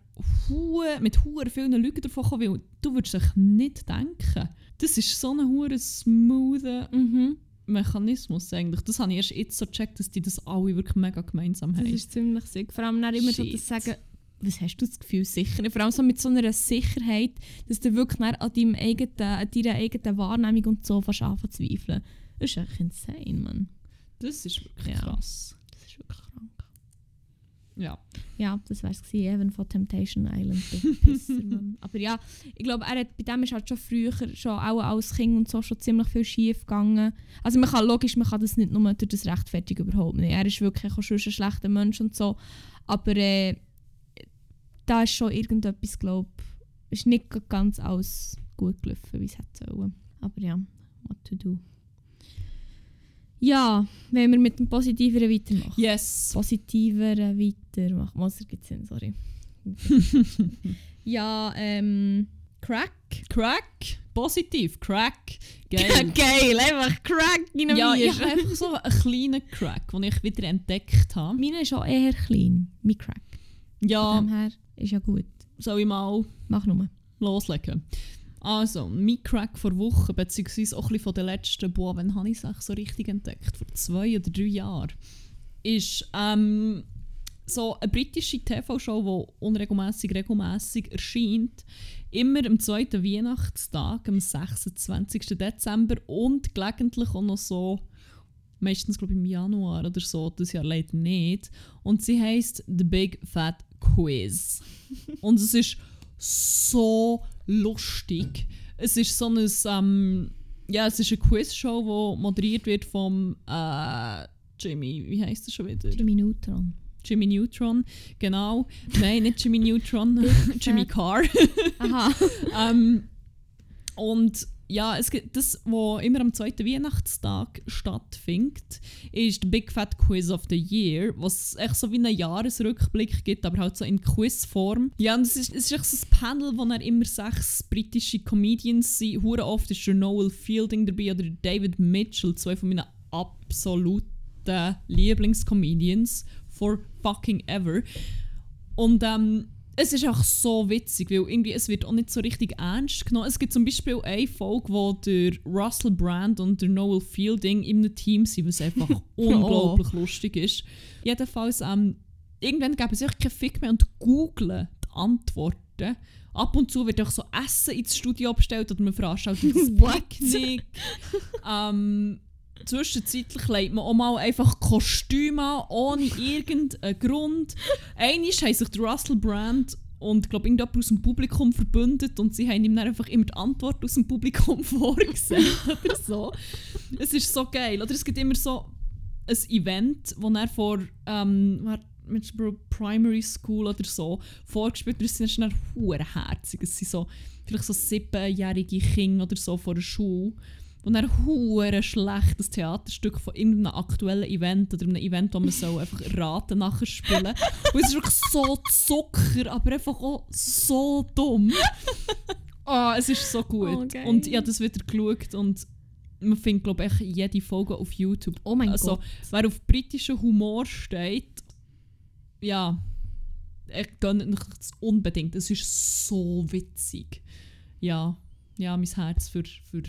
mit hure vielen Lügen davon kommen, weil du würdest dich nicht denken. Das ist so ein hure smoother Mhm. Mechanismus eigentlich. Das habe ich erst jetzt so gecheckt, dass die das alle wirklich mega gemeinsam Das haben. ist ziemlich sick. Vor allem dann immer so Shit. das Sagen, was hast du das Gefühl sicher? Vor allem so mit so einer Sicherheit, dass du wirklich an, deinem eigenen, an deiner eigenen Wahrnehmung und so anfangen zu zweifeln. Das ist echt insane, Mann. Das ist wirklich Ja. krass. Das ist wirklich krank. Ja. Ja, das wär's gewesen, Evan von Temptation Island, der Pisser. [laughs] Aber ja, ich glaube, er hat, bei dem ist halt schon früher, schon auch als Kind und so, schon ziemlich viel schief gegangen. Also man kann, logisch, man kann das nicht nur durch das rechtfertigen, überhaupt nicht. Er ist wirklich auch schon ein schlechter Mensch und so. Aber äh, da ist schon irgendetwas, glaube ich, ist nicht ganz alles gut gelaufen, wie es hätte sollen. Aber ja, what to do. Ja, wenn wir mit dem Positiveren weitermachen. Yes. Positiver weitermachen. Was gibt Sinn, sorry. [laughs] ja, ähm. Crack. Crack. Positiv. Crack. Geil. Geil, einfach Crack in ja, ich habe einfach so einen kleinen Crack, den ich wieder entdeckt habe. Meine ist auch eher klein, mein Crack. Von Ja, dem her ist ja gut. soll ich mal Mach nur. loslegen. Also, mein Crack vor Wochen, beziehungsweise auch ein von den letzten, boah, wann habe ich es so richtig entdeckt? Vor zwei oder drei Jahren. Ist ähm, so eine britische TV-Show, die unregelmäßig regelmäßig erscheint. Immer am zweiten Weihnachtstag, am 26. Dezember und gelegentlich auch noch so, meistens glaube ich im Januar oder so, das Jahr leider nicht. Und sie heißt The Big Fat Quiz. und es ist so lustig. Es ist so ein, ähm, ja, es ist eine Quizshow, die moderiert wird vom äh, Jimmy, wie heißt er schon wieder? Drei Minuten. Jimmy Neutron, genau. Nein, nicht Jimmy Neutron, [laughs] Jimmy Carr. Aha. [laughs] ähm, und ja, es gibt das, was immer am zweiten Weihnachtstag stattfindet, ist der Big Fat Quiz of the Year, was echt so wie einen Jahresrückblick gibt, aber halt so in Quizform. Ja, und es ist, es ist echt so ein Panel, wo dann immer sechs britische Comedians sind. Hure oft ist der Noel Fielding dabei oder der David Mitchell, zwei von meinen absoluten Lieblingscomedians for fucking ever. Und ähm, es ist auch so witzig, weil irgendwie es wird auch nicht so richtig ernst genommen. Es gibt zum Beispiel eine Folge, wo der Russell Brand und der Noel Fielding in einem Team sind, was einfach [laughs] unglaublich lustig ist. Jedenfalls, ähm, irgendwann geben sie sich keinen Fick mehr und googlen die Antworten. Ab und zu wird auch so Essen ins Studio bestellt oder man veranstaltet [laughs] ein? Picknick. [laughs] ähm, zwischenzeitlich legt man auch mal einfach Kostüme an, ohne [laughs] irgendeinen Grund. Einmal haben sich Russell Brand und glaube irgendjemand aus dem Publikum verbündet und sie haben ihm dann einfach immer die Antwort aus dem Publikum [laughs] vorgesehen oder so. Es ist so geil. Oder es gibt immer so ein Event, wo er vor ähm, Primary School oder so vorgespielt wird. Das sind dann herzig. Es sind so vielleicht so siebenjährige Kinder oder so vor der Schule und dann hure schlecht das Theaterstück von irgendeinem aktuellen Event oder einem Event, wo man so einfach raten nachher spielen. Und es ist wirklich so Zucker, aber einfach auch so dumm. Ah, es ist so gut. Oh, geil. und ich habe das wieder geschaut und man findet glaube ich jede Folge auf YouTube. Oh mein Also, Gott. wer auf britischen Humor steht, ja, ich gönne das unbedingt. Es ist so witzig. Ja, ja, mein Herz für, für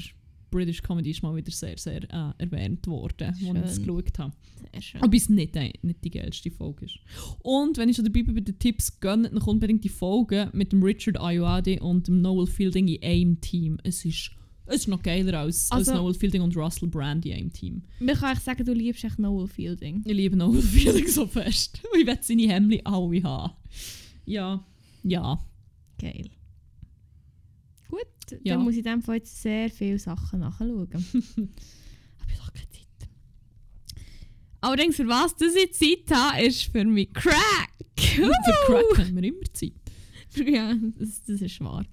British Comedy ist mal wieder sehr, sehr äh, erwähnt worden, als ich es Schön. geschaut habe. Sehr schön. Aber es nicht, äh, nicht die geilste Folge ist. Und wenn ich schon dabei bin bei den Tipps, gönnt noch unbedingt die Folge mit dem Richard Ayoade und dem Noel Fielding im AIM-Team. Es ist, es ist noch geiler als, Also- als Noel Fielding und Russell Brand im AIM-Team. Man kann eigentlich sagen, du liebst echt Noel Fielding. Ich liebe Noel [laughs] Fielding so fest. Ich will seine Hemden alle haben. Ja, ja. Geil. Gut, Ja. dann muss ich in dem Fall jetzt sehr viele Sachen nachschauen. [laughs] Habe ich doch keine Zeit. Allerdings, für was das ich Zeit habe, ist für mich Crack. Für Crack haben wir immer Zeit. [laughs] ja, das, das ist wahr.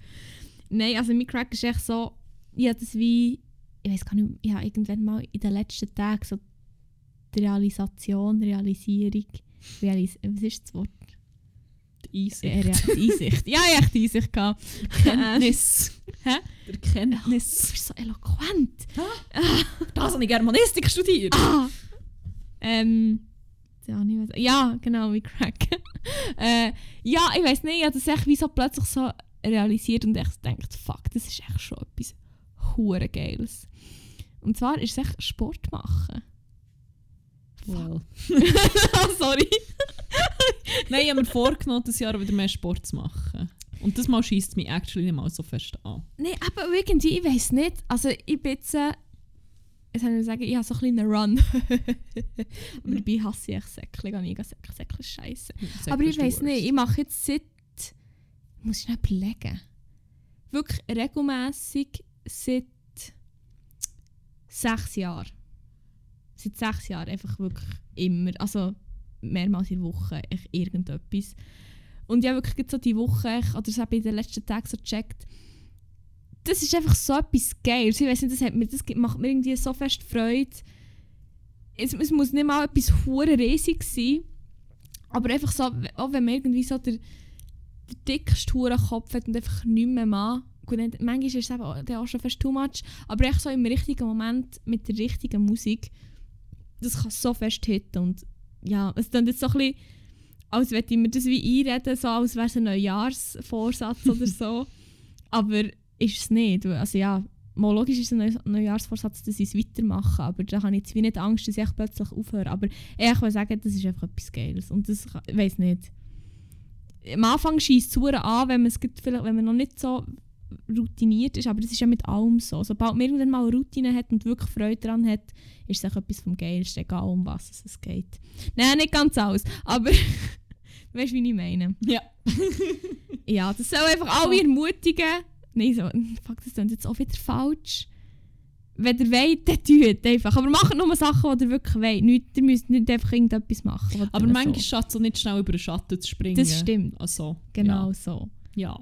Nein, also mein Crack ist echt so, ich habe das wie, ich weiß gar nicht, ich habe irgendwann mal in den letzten Tagen so die Realisation, Realisierung, Realis was ist das Wort? Einsicht. Rea- die Einsicht. Ja, ich die Einsicht gehabt. Kenntnis. Hä? Der Du Kenntnis. bist so eloquent. Das habe ich Germanistik studiert. Ah! Ähm. Ja, genau, wie Crack. [laughs] äh, ja, ich weiß nicht, ich habe das echt wie so plötzlich so realisiert und echt gedacht, fuck, das ist echt schon etwas hure Geiles. Und zwar ist es echt Sport machen. Well. [laughs] oh, sorry. [laughs] Nein, ich habe mir vorgenommen, das Jahr wieder mehr Sport zu machen. Und das Mal schießt mich actually nicht mal so fest an. Nein, aber irgendwie, ich weiß nicht. Also, ich bin jetzt. Äh, jetzt ich sagen, ich habe so einen kleinen Run. [laughs] aber dabei hasse ich echt Säckchen. Ich gehe Säckchen, Säckchen ist scheiße. Aber ich weiß nicht, ich mache jetzt seit. Muss ich noch überlegen. Wirklich regelmäßig seit sechs Jahren. Seit sechs Jahren einfach wirklich immer. Also mehrmals in der Woche echt irgendetwas. Und ich habe wirklich so die Woche, oder so habe ich in den letzten Tagen so gecheckt, das ist einfach so etwas Geiles. Ich weiß nicht, das, hat mir, das macht mir irgendwie so fest Freude. Es, es muss nicht mal etwas hure riesig sein, aber einfach so, auch wenn man irgendwie so der, der dickste hure Kopf hat und einfach nicht mehr mal. Gut, manchmal ist es eben auch schon fast too much, aber echt so im richtigen Moment mit der richtigen Musik, das kann so fest hitten und ja, es klingt jetzt so ein bisschen, als würde ich mir das wie einreden, so als wäre es ein Neujahrsvorsatz oder so, [laughs] aber ist es nicht. Also ja, mal logisch ist es ein Neu- Neujahrsvorsatz, dass ich es weitermache, aber da habe ich jetzt wie nicht Angst, dass ich plötzlich aufhöre, aber ich will sagen, das ist einfach etwas Geiles und das, ich weiß nicht. Am Anfang schießt es an, wenn man es gibt, vielleicht, wenn man noch nicht so routiniert ist, aber das ist ja mit allem so. Sobald man irgendwann mal eine Routine hat und wirklich Freude daran hat, ist es auch etwas vom Geilsten, egal um was es- geht. Nein, nicht ganz alles, aber [laughs] du weißt, wie ich meine. Ja. [laughs] Ja, das soll einfach alle ermutigen. Nein, so, fuck, das klingt jetzt auch wieder falsch. Wenn ihr wollt, dann tut einfach. Aber macht nur Sachen, die ihr wirklich wollt. Nicht, ihr müsst nicht einfach irgendetwas machen. Aber manchmal so. schafft es nicht schnell über den Schatten zu springen. Das stimmt. Also, Genau so. Ja.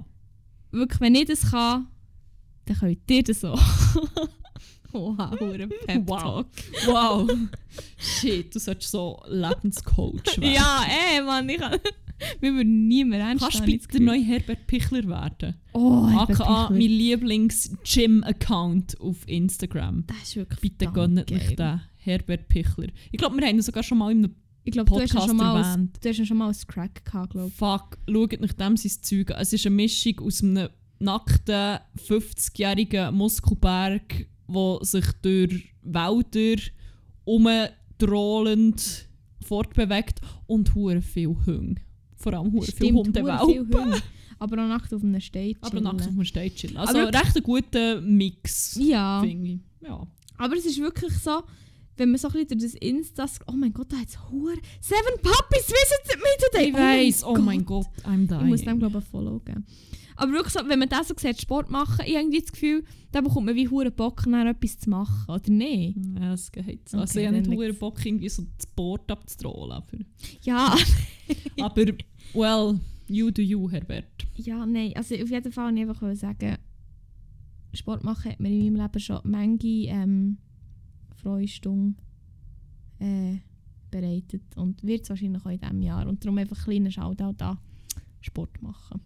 Wirklich, wenn ich das kann, dann könnt ihr das so. [laughs] wow, hure Pep Wow. Talk. Wow. Shit, du solltest so Lebenscoach werden. Ja, ey, Mann, ich kann... Wir würden nie mehr ernst Kannst du der neue Herbert Pichler werden? Oh, AKA Pichler. mein Lieblings-Gym-Account auf Instagram. Das ist wirklich Bitte gönnt geil. den Herbert Pichler. Ich glaube, wir haben ihn sogar schon mal in einem Ich glaube, du hast ja schon mal erwähnt. du hast ja schon mal als Crack gehabt, glaube. Fuck, schaut nach dem sein Zeug an. Es ist eine Mischung aus einem nackten, 50-jährigen Muskelberg, der sich durch Wälder umdrohlend fortbewegt und hure viel Hunger. Vor allem hure viel Hundewelpen. Aber auch nackt auf einem Stage. Aber nackt auf dem Stage chillen. Also Aber- recht ein guter Mix, Ja, finde ich. Ja. aber es ist wirklich so, wenn man so ein bisschen durch das Insta... Oh mein Gott, da hat es Hure... Seven Puppies visit me today! Ich weiss, oh mein Gott, I'm dying. Ich muss dem glaube ich ein Follow geben. Aber wirklich so, wenn man das so sieht, Sport machen, ich habe das Gefühl, da bekommt man wie hure Bock, nach etwas zu machen, oder nicht? Ja, es geht so. also Okay, ich habe nicht dann hure liegt's. Bock, irgendwie so das Board abzutrollen. Aber, Ja, [laughs] aber, well, you do you, Herbert. ja, nein, also auf jeden Fall wollte ich einfach sagen, Sport machen hat mir in meinem Leben schon manche ähm, Freudstunde äh, bereitet und wird es wahrscheinlich auch in diesem Jahr. Und darum einfach ein kleiner Shoutout an Sport machen.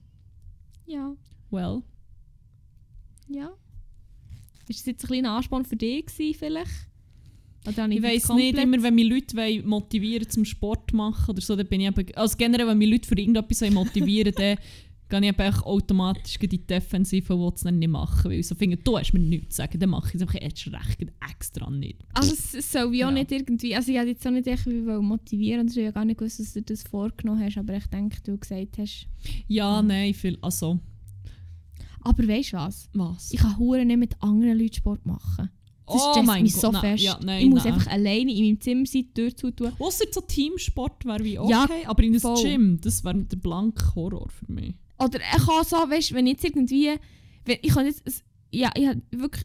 Ja, Well, ja. Ist das jetzt ein kleiner Ansporn für dich gewesen, vielleicht? Ich weiss nicht, immer wenn mich Leute wollen motivieren zum Sport machen oder so, dann bin ich eben, also generell, wenn mich Leute für irgendetwas motivieren [laughs] dann gehe ich echt automatisch in die Defensive und will es dann nicht machen. Weil ich so finde, du hast mir nichts zu sagen, dann mache ich es einfach erst recht extra nicht. Also es soll wie auch Ja. nicht irgendwie, also ich hätte jetzt auch nicht echt wie wollen motivieren, also ich habe gar nicht gewusst, dass du das vorgenommen hast, aber ich denke, du gesagt hast. Ja, Mhm. nein, viel, also, Aber weißt du was? was? Ich kann hure nicht mit anderen Leuten Sport machen. Das Oh mein mich Gott, so nein, fest. ja, nein, ich muss nein. einfach alleine in meinem Zimmer sein, die Tür zutun. Ausser so Teamsport wäre wie okay, Ja, aber in voll. Gym, das wäre der blanke Horror für mich. Oder ich kann so, weißt du, wenn jetzt irgendwie. Wenn, ich kann jetzt. Ja, ich habe wirklich.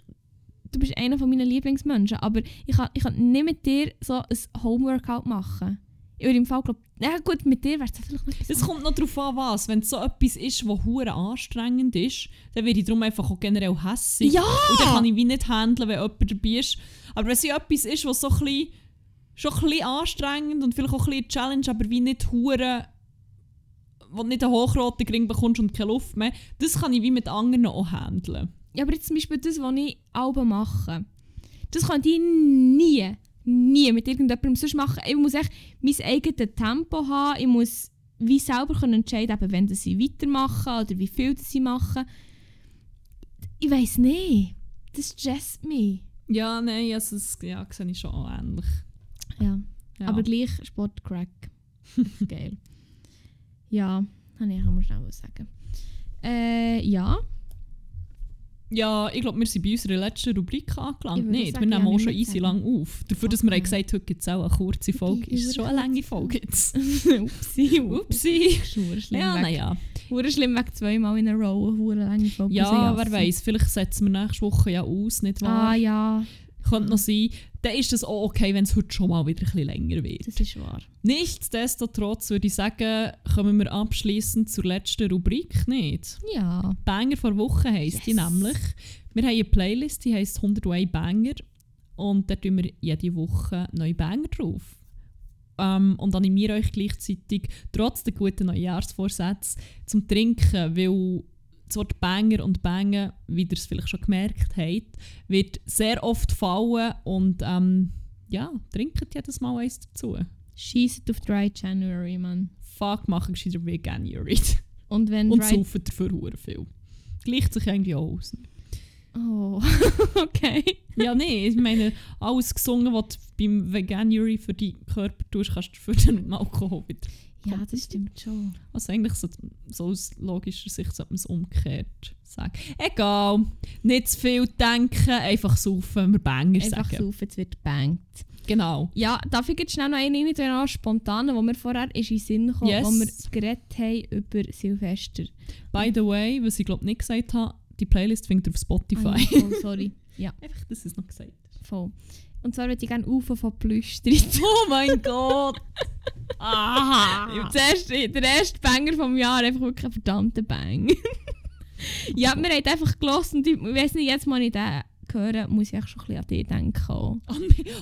Du bist einer von meinen Lieblingsmenschen, aber ich kann, ich kann nicht mit dir so ein Homeworkout machen. Ich würde im Fall glauben, ja gut, mit dir wäre es vielleicht noch Es kommt noch darauf an, was. Wenn es so etwas ist, was hure anstrengend ist, dann werde ich darum einfach auch generell hässig. Ja! Und dann kann ich wie nicht handeln, wenn jemand dabei ist. Aber wenn es ja etwas ist, was so ein bisschen, schon ein bisschen anstrengend und vielleicht auch ein bisschen Challenge, aber wie nicht hure wo du nicht einen hochroten Ring bekommst und keine Luft mehr, das kann ich wie mit anderen auch handeln. Ja, aber jetzt zum Beispiel das, was ich Alben mache, das kann ich nie, nie mit irgendjemandem sonst machen. Ich muss echt mein eigenes Tempo haben. Ich muss wie selber können entscheiden, eben, wenn sie weitermachen oder wie viel sie machen. Ich weiß nicht. Das stresst mich. Ja, nein, also das ja, sehe ich schon ähnlich. Ja. Ja. Aber gleich Sportcrack. [laughs] Geil. Ja, kann ich auch schnell was sagen. Äh, ja. Ja, ich glaube, wir sind bei unserer letzten Rubrik angelangt. Nicht? sagen, wir nehmen ja, auch schon easy lang auf. Dafür, dass wir Okay. haben gesagt heute gibt es auch eine kurze Folge. Ist es schon eine lange Folge jetzt? [laughs] Upsi. Upsi. Ja, naja. Hure schlimm weg zweimal in einer Row. eine lange Folge. Ja, wer weiß, vielleicht setzen wir nächste Woche ja aus, nicht wahr? Ah ja, Könnte noch sein. Dann ist es auch okay, wenn es heute schon mal wieder ein bisschen länger wird. das ist wahr. Nichtsdestotrotz würde ich sagen, kommen wir abschließend zur letzten Rubrik, nicht? Ja. Banger vor Woche heisst die Yes. nämlich. Wir haben eine Playlist, die heisst 101 Banger. Und da tun wir jede Woche neue Banger drauf. Ähm, und animiere euch gleichzeitig, trotz der guten Neujahrsvorsätze, zum Trinken, weil das Wort Banger und Bangen, wie ihr es vielleicht schon gemerkt habt, wird sehr oft fallen und ähm, ja, trinkt jedes Mal eins dazu. Schießt auf Dry January, Mann. Fuck, machen gescheiter wie January. Und wenn Und saufen dafür hure viel. Gleicht sich eigentlich auch aus. Oh, [laughs] okay. Ja, nee, ich meine, alles gesungen, was du beim Veganuary für deinen Körper tust, kannst du dafür dann mit dem Alkohol wieder. Ja, das stimmt schon. Also eigentlich so, so aus logischer Sicht sollte man es umgekehrt sagen. Egal, nicht zu viel denken, einfach saufen, wir Banger Einfach sagen. saufen, es wird bangt. Genau. Ja, darf ich jetzt schnell noch eine rein, spontan, wo mir vorher ist in den Sinn gekommen, Yes. wo wir geredet haben über Silvester. By the way, was ich glaube nicht gesagt habe, die Playlist findet ihr auf Spotify. Ja, voll, sorry. [laughs] Ja, Einfach, dass es noch gesagt voll. Und zwar würde ich gerne Ufer von Plüstrit. [laughs] Oh mein Gott! Aha! Der erste, der erste Banger vom Jahr, einfach wirklich ein verdammter Bang. [laughs] ja, wir haben einfach gelassen und ich weiß nicht, jetzt mal ich den höre, muss ich echt schon ein bisschen an dich denken. Oh,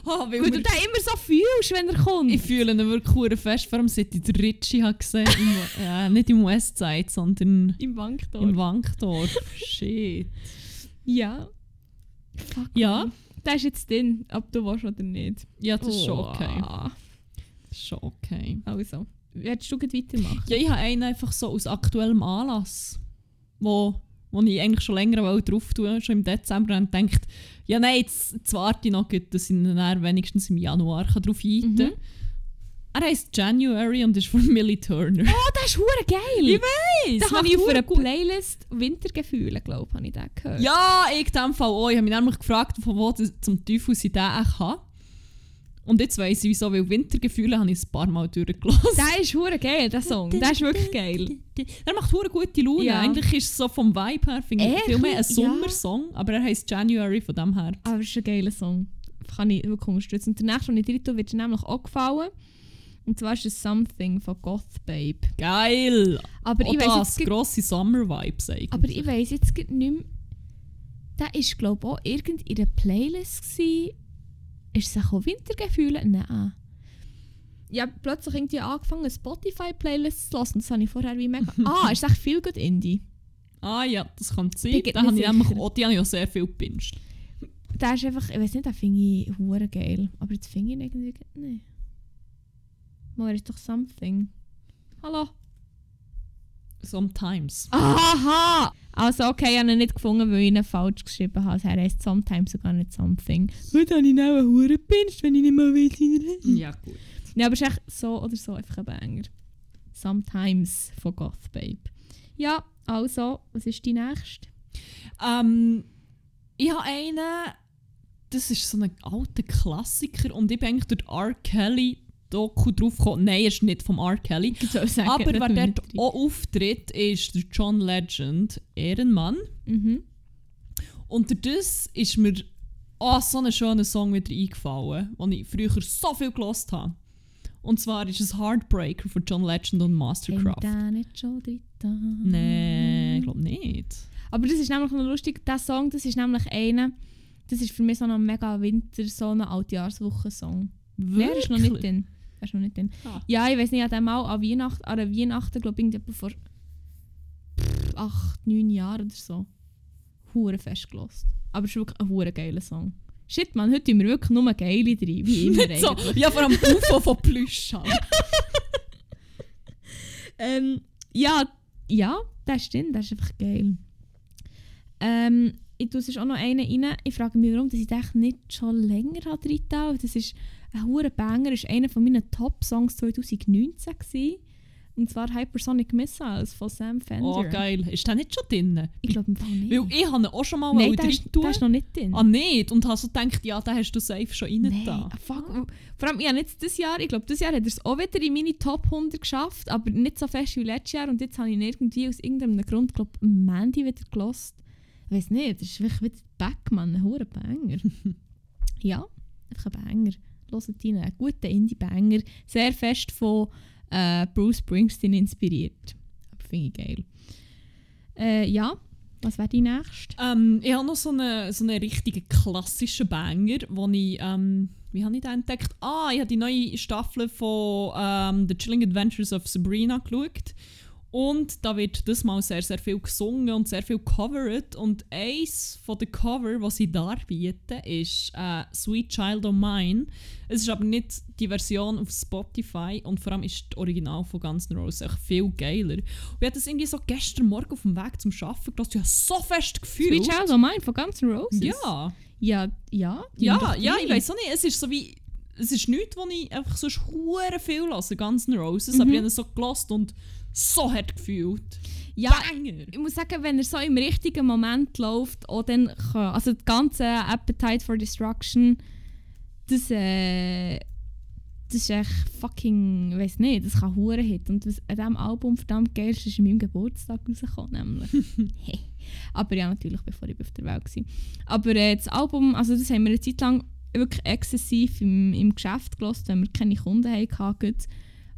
oh, [laughs] weil Weil du den immer so fühlst, wenn er kommt. Ich fühle ihn wirklich hure fest, vor allem seit ich den Ritchie habe gesehen im, äh, Nicht im Westside, sondern Im Banktor. im Wankdorf. Shit. ja. Fuck Ja. me. Der ist jetzt drin, ob du willst oder nicht. Ja, das ist schon Oh. okay. Das ist schon okay. Also, willst du gleich weitermachen? Ja, ich habe einen einfach so aus aktuellem Anlass, wo, wo ich eigentlich schon länger wollte drauf tun schon im Dezember, und gedacht, ja nein, jetzt, jetzt warte ich noch, gut, dass ich ihn dann wenigstens im Januar kann drauf eiten kann. Er heisst January und ist von [laughs] Millie Turner. Oh, das ist hure geil! Ich weiss! Da habe ich auf einer Playlist Wintergefühle, glaube ich, habe ich den gehört. Ja, ich in dem Fall auch. Ich habe mich nämlich gefragt, von wo das zum Teufel sie den haben. Und jetzt weiss ich wieso, weil Wintergefühle habe ich ein paar Mal durchgelassen. Der ist hure geil, der Song. Der ist wirklich geil. Er macht hure gute Laune. Ja. Eigentlich ist es so vom Vibe her finde ich viel mehr ein Ja. Sommersong, aber er heisst January von dem her. Aber es ist ein geiler Song. Kann ich wirklich unterstützen. Und der nächste, den ich drin tue, wird dir nämlich auch gefallen. Und zwar ist es Something von Goth Babe. Geil! Aber Auch ich das, jetzt, grosse Summer-Vibes eigentlich. aber ich weiss jetzt nicht mehr. Der war, glaube ich, auch irgend in der Playlist. Gewesen. Ist es auch Wintergefühle? Nein. Ich habe plötzlich irgendwie angefangen, Spotify-Playlist zu hören. Das habe ich vorher wie mega... [laughs] ah, ist echt viel gut Indie. Ah ja, das kann sein. Da habe ich nämlich auch, die habe ich auch sehr viel gepincht. Der ist einfach... Ich weiß nicht, den finde ich hure geil. Aber jetzt finde ich ihn irgendwie nicht. Mal, er ist doch Something. Hallo? Sometimes. Aha! Also okay, ich habe ihn nicht gefunden, weil ich ihn falsch geschrieben habe. Er heißt sometimes sogar nicht something. Heute habe ich auch einen Huren wenn ich nicht mal weiß, wie er. Ja, gut. Ja, aber es ist echt so oder so einfach ein Banger. Sometimes von Goth Babe. Ja, also, was ist die nächste? Ähm, ich habe einen, das ist so ein alter Klassiker und ich bin eigentlich durch R. Kelly Doku drauf gekommen. Nein, er ist nicht vom R. Kelly. Sagen, Aber wer dort auch auftritt, ist der John Legend, Ehrenmann. Mhm. Und durch das ist mir oh, so ein schöner Song wieder eingefallen, den ich früher so viel gelost habe. Und zwar ist es Heartbreaker von John Legend und Mastercraft. Nee, ich glaube nicht. Aber das ist nämlich noch lustig, der Song, das ist nämlich einer, das ist für mich so ein mega Winter, so ein Altjahrswochen-Song. Nee, er ist noch nicht drin. Ist noch nicht drin. Ah. Ja, ich weiß nicht, an dem Mal an Weihnachten, an Weihnachten, glaube ich, irgendjemand vor pff, acht, neun Jahren oder so. Hure festgelost. Aber es ist wirklich ein hure geiler Song. Shit, man, heute tun wir wirklich nur geile drin, wie [laughs] immer so, ja, vor allem UFO von Plüsch. halt. [laughs] Ähm, ja, ja, das stimmt, das ist einfach geil. Ähm, ich tue sonst auch noch einen rein. Ich frage mich, warum dass ich den nicht schon länger drin habe. Das ist ein hoher Banger, das war einer von meinen Top-Songs 2019. Gewesen. Und zwar Hypersonic Missiles von Sam Fender. Oh, geil. Ist der nicht schon drin? Ich glaube im Fall nicht. Weil ich habe ihn auch schon mal Nein, der ist, der ist noch nicht drin. Ah, nicht? Und habe so gedacht, ja, den hast du safe schon rein Nein, da. fuck. Vor allem, ich habe jetzt dieses Jahr, ich glaube, dieses Jahr hat er es auch wieder in meine Top 100 geschafft, aber nicht so fest wie letztes Jahr. Und jetzt habe ich ihn irgendwie aus irgendeinem Grund, glaube ich, am Mandy wieder gelost. Ich weiß nicht, das ist wirklich wieder back, man, ein hoher Banger. [laughs] ja, einfach ein Banger. Hört rein, ein guter Indie-Banger. Sehr fest von äh, Bruce Springsteen inspiriert. Aber finde ich geil. Äh, ja, was wäre die nächste? Ähm, ich habe noch so einen, so einen richtigen klassischen Banger, wo ich, ähm, wie habe ich den entdeckt? Ah, ich habe die neue Staffel von ähm, The Chilling Adventures of Sabrina geschaut. Und da wird das mal sehr, sehr viel gesungen und sehr viel covered. Und eins von den Cover, was sie darbieten, ist äh, Sweet Child of Mine. Es ist aber nicht die Version auf Spotify und vor allem ist die Original von Guns N' Roses echt viel geiler. Und ich hatte das irgendwie so gestern Morgen auf dem Weg zum Arbeiten gehört. Ich habe so fest gefühlt. Sweet Child of Mine von Guns N' Roses? Ja, Ja, ja. ja, ja, ich weiß auch nicht. Es ist so wie. Es ist nichts, wo ich einfach so hure viel lasse, Guns N' Roses, aber Mhm. ich habe es so gelost und so hart gefühlt. Ja, Banger! ich muss sagen, wenn er so im richtigen Moment läuft, auch dann kann, also das ganze Appetite for Destruction, das, äh, das ist echt fucking, ich weiß nicht, das kann hure Hit. Und was an diesem Album verdammt geil ist, ist an meinem Geburtstag rausgekommen, nämlich. [laughs] Aber ja, natürlich, bevor ich auf der Welt war. Aber äh, das Album, also das haben wir eine Zeit lang wirklich exzessiv im, im Geschäft gelassen, wenn wir keine Kunden hatten.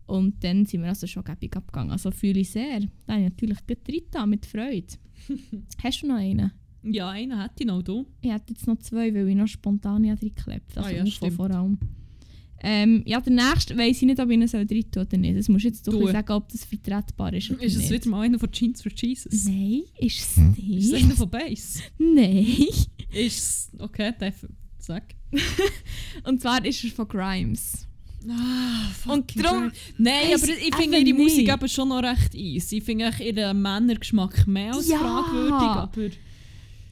Und dann sind wir also schon gäbig abgegangen. Also fühle ich sehr. Da habe ich natürlich gut drin mit Freude. [laughs] Hast du noch einen? Ja, einen hätte ich noch, du. Ich hätte jetzt noch zwei, weil ich noch spontan drin geklebt Also Ah ja, stimmt. vor allem. Ähm, ja, der nächste weiss ich nicht, ob ich ihn soll drin tun oder nicht. Das musst du jetzt doch Tu. sagen, ob das vertretbar ist oder Ist es nicht. wieder mal einer von Jeans for Jesus? Nein, ist es Ist es einer nicht. von Bass? Nein. Ist es. Okay, darf sag. [laughs] Und zwar ist er von Grimes. Ah, Und darum... Nein, aber ich finde ihre Musik aber schon noch recht easy. Ich finde ihren Männergeschmack mehr als Ja. fragwürdig, aber...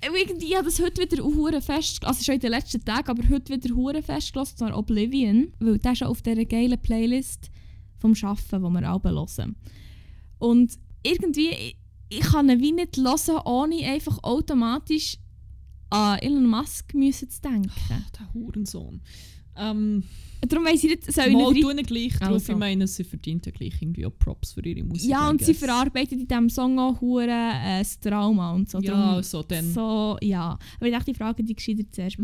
irgendwie ich habe das heute wieder hure fest, also schon in den letzten Tagen, aber heute wieder hure festgelassen, zwar Oblivion, weil der ist schon auf dieser geilen Playlist vom Schaffen, wo wir alle hören. Und irgendwie, ich, ich kann ihn wie nicht hören, ohne einfach automatisch an Elon Musk müssen zu denken. Der Hurensohn. Ähm, Darum weiss ich nicht, soll ich mal nicht ihn gleich drauf. Also. Ich meine, sie verdient ja gleich irgendwie auch Props für ihre Musik. Ja, und sie verarbeitet in diesem Song auch hure äh, das Trauma und so. Ja, Darum- also dann. So, ja. Aber ich dachte, die Frage die gescheiter zuerst.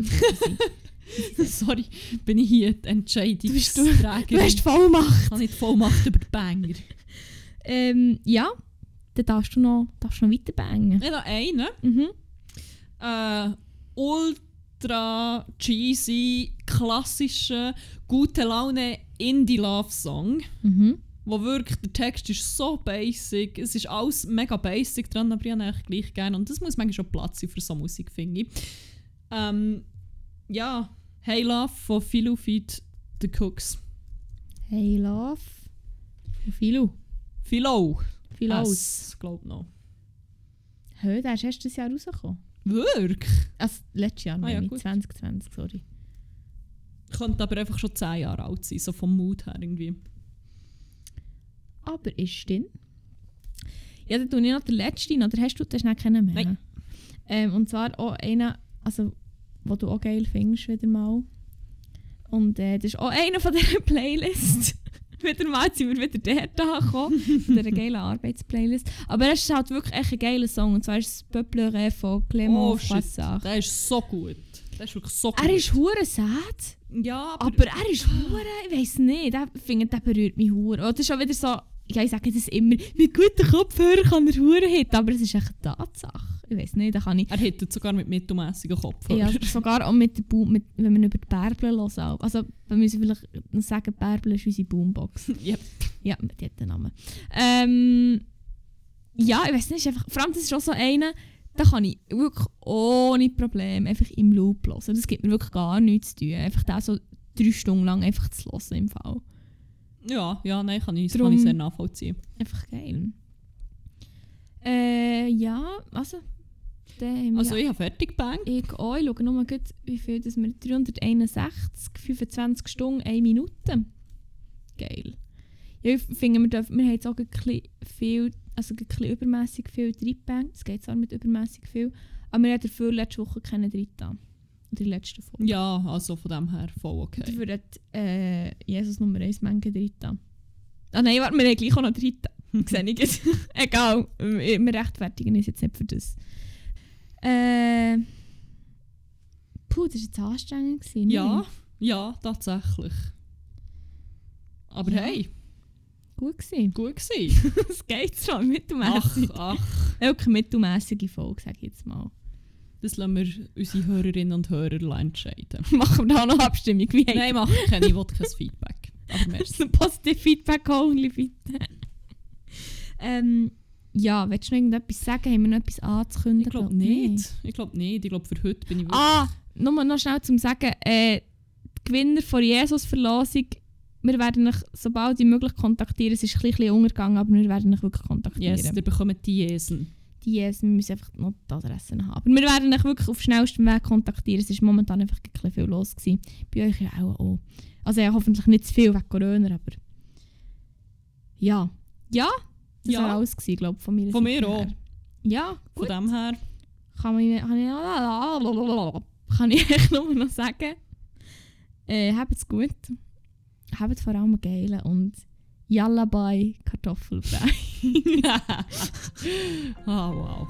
[laughs] Sorry, bin ich hier die Entscheidungsträgerin. Du hast Vollmacht. Ich habe nicht Vollmacht über die Banger. Ähm, ja, dann darfst du noch, darfst du noch weiter bangen. Ich habe noch einen. Mhm. Äh, ultra cheesy, klassischer, gute Laune Indie-Love-Song. Mhm. Wo wirklich, der Text ist so basic. Es ist alles mega basic dran, aber ich habe eigentlich gleich gerne. Und das muss manchmal schon Platz sein für so Musik, finde ich. Ähm, ja, Hey Love von Philo Feed The Cooks. Hey, Love. Philo. Philo. Viel aus. Es, glaub noch. Hä, der ist erst dieses Jahr rausgekommen. Wirklich? Also letztes Jahr, Ah, ja, ich. gut. 2020, sorry. Könnte aber einfach schon 10 Jahre alt sein, so vom Mut her irgendwie. Aber ist denn? Ja, dann tue ich noch den letzten, oder hast du den schnell kennen mehr? Nein. Ähm, und zwar auch einen, also, wo du auch geil findest, wieder mal. Und äh, das ist auch einer von dieser [laughs] Playlist. Wieder mal sind wir wieder dort angekommen, von dieser geilen [laughs] Arbeitsplaylist. Aber es ist halt wirklich echt ein geiler Song. Und zwar ist es «Peuple von Clément Oh Froissart. der ist so gut. Der ist wirklich so gut. Er ist hure sad, ja, aber, aber er ist hure, ich weiß nicht, der, finde, der berührt mich hure. Oder ist auch wieder so, ja, ich sage das immer, mit guten Kopfhörern kann er hure hit, aber es ist echt eine Tatsache. Ich weiß nicht, da kann ich... er hittet sogar mit mittelmäßigen Kopfhörern. Ja, sogar auch mit der Boom, mit, wenn wir über die Bärbel auch. Also, wir müssen vielleicht noch sagen, Bärbel ist unsere Boombox. [laughs] Yep. Ja, die hat den Namen. Ähm, ja, ich weiß nicht, einfach, vor allem das ist auch so einer, da kann ich wirklich ohne Probleme einfach im Loop hören. Das gibt mir wirklich gar nichts zu tun. Einfach da so drei Stunden lang einfach zu hören im Fall. Ja, ja, nein, kann ich, Drum- kann ich sehr nachvollziehen. Einfach geil. Äh, ja, also, dann Also ich habe fertig gebankt. Ich auch. Ich schaue nur gut, wie viel das wir 361, 25 Stunden, 1 Minute. Geil. Ja, ich finde, wir, dürfen, wir haben jetzt auch ein bisschen viel, also ein bisschen übermässig viel reingebankt. Es geht zwar mit übermässig viel, aber wir haben dafür letzte Woche keine dritte. Die letzte Folge. Ja, also von dem her voll okay. Dafür hat äh, Jesus Nummer 1 Menge dritte. Ah nein, warte, wir haben gleich auch noch dritte. [laughs] Sehe ich jetzt. [laughs] Egal, wir rechtfertigen uns jetzt nicht für das. Äh, puh, das war jetzt anstrengend. Gewesen, Ja, ne? ja, tatsächlich. Aber Ja. hey, Gut gewesen. gut gewesen. [laughs] Es geht schon, ach, mittelmässig. ach, Wirklich mittelmäßige Folge, sage ich jetzt mal. das lassen wir unsere Hörerinnen und Hörer entscheiden. [laughs] Machen wir da noch Abstimmung? Wie Nein, mach keine, ich will kein [laughs] Feedback. Aber merci. ein positive Feedback only, bitte. ähm, ja, willst du noch irgendetwas sagen? Haben wir noch etwas anzukündigen? Ich glaube nicht. Ich glaube nicht. Ich glaube, für heute bin ich. Ah, nur noch schnell zum Sagen, äh, die Gewinner von Jesus-Verlosung, wir werden euch sobald wie möglich kontaktieren. Es ist ein bisschen untergegangen, aber wir werden euch wirklich kontaktieren. Yes, ihr bekommt die Jesen. Die Jesus, wir müssen einfach noch die Adressen haben. Aber wir werden euch wirklich auf schnellstem Weg kontaktieren. Es war momentan einfach ein bisschen viel los. Gewesen. Bei euch ja auch. auch. Also ja, hoffentlich nicht zu viel wegen Corona, aber... Ja. Ja, das Ja. war alles, glaube ich, von mir. Von mir auch. Ja, Von dem her... kann, man, kann, ich, kann ich [laughs] echt nur noch sagen, äh, habt's gut, habt vor allem geilen und Yalla bei Kartoffelbrei. [laughs] ah, wow.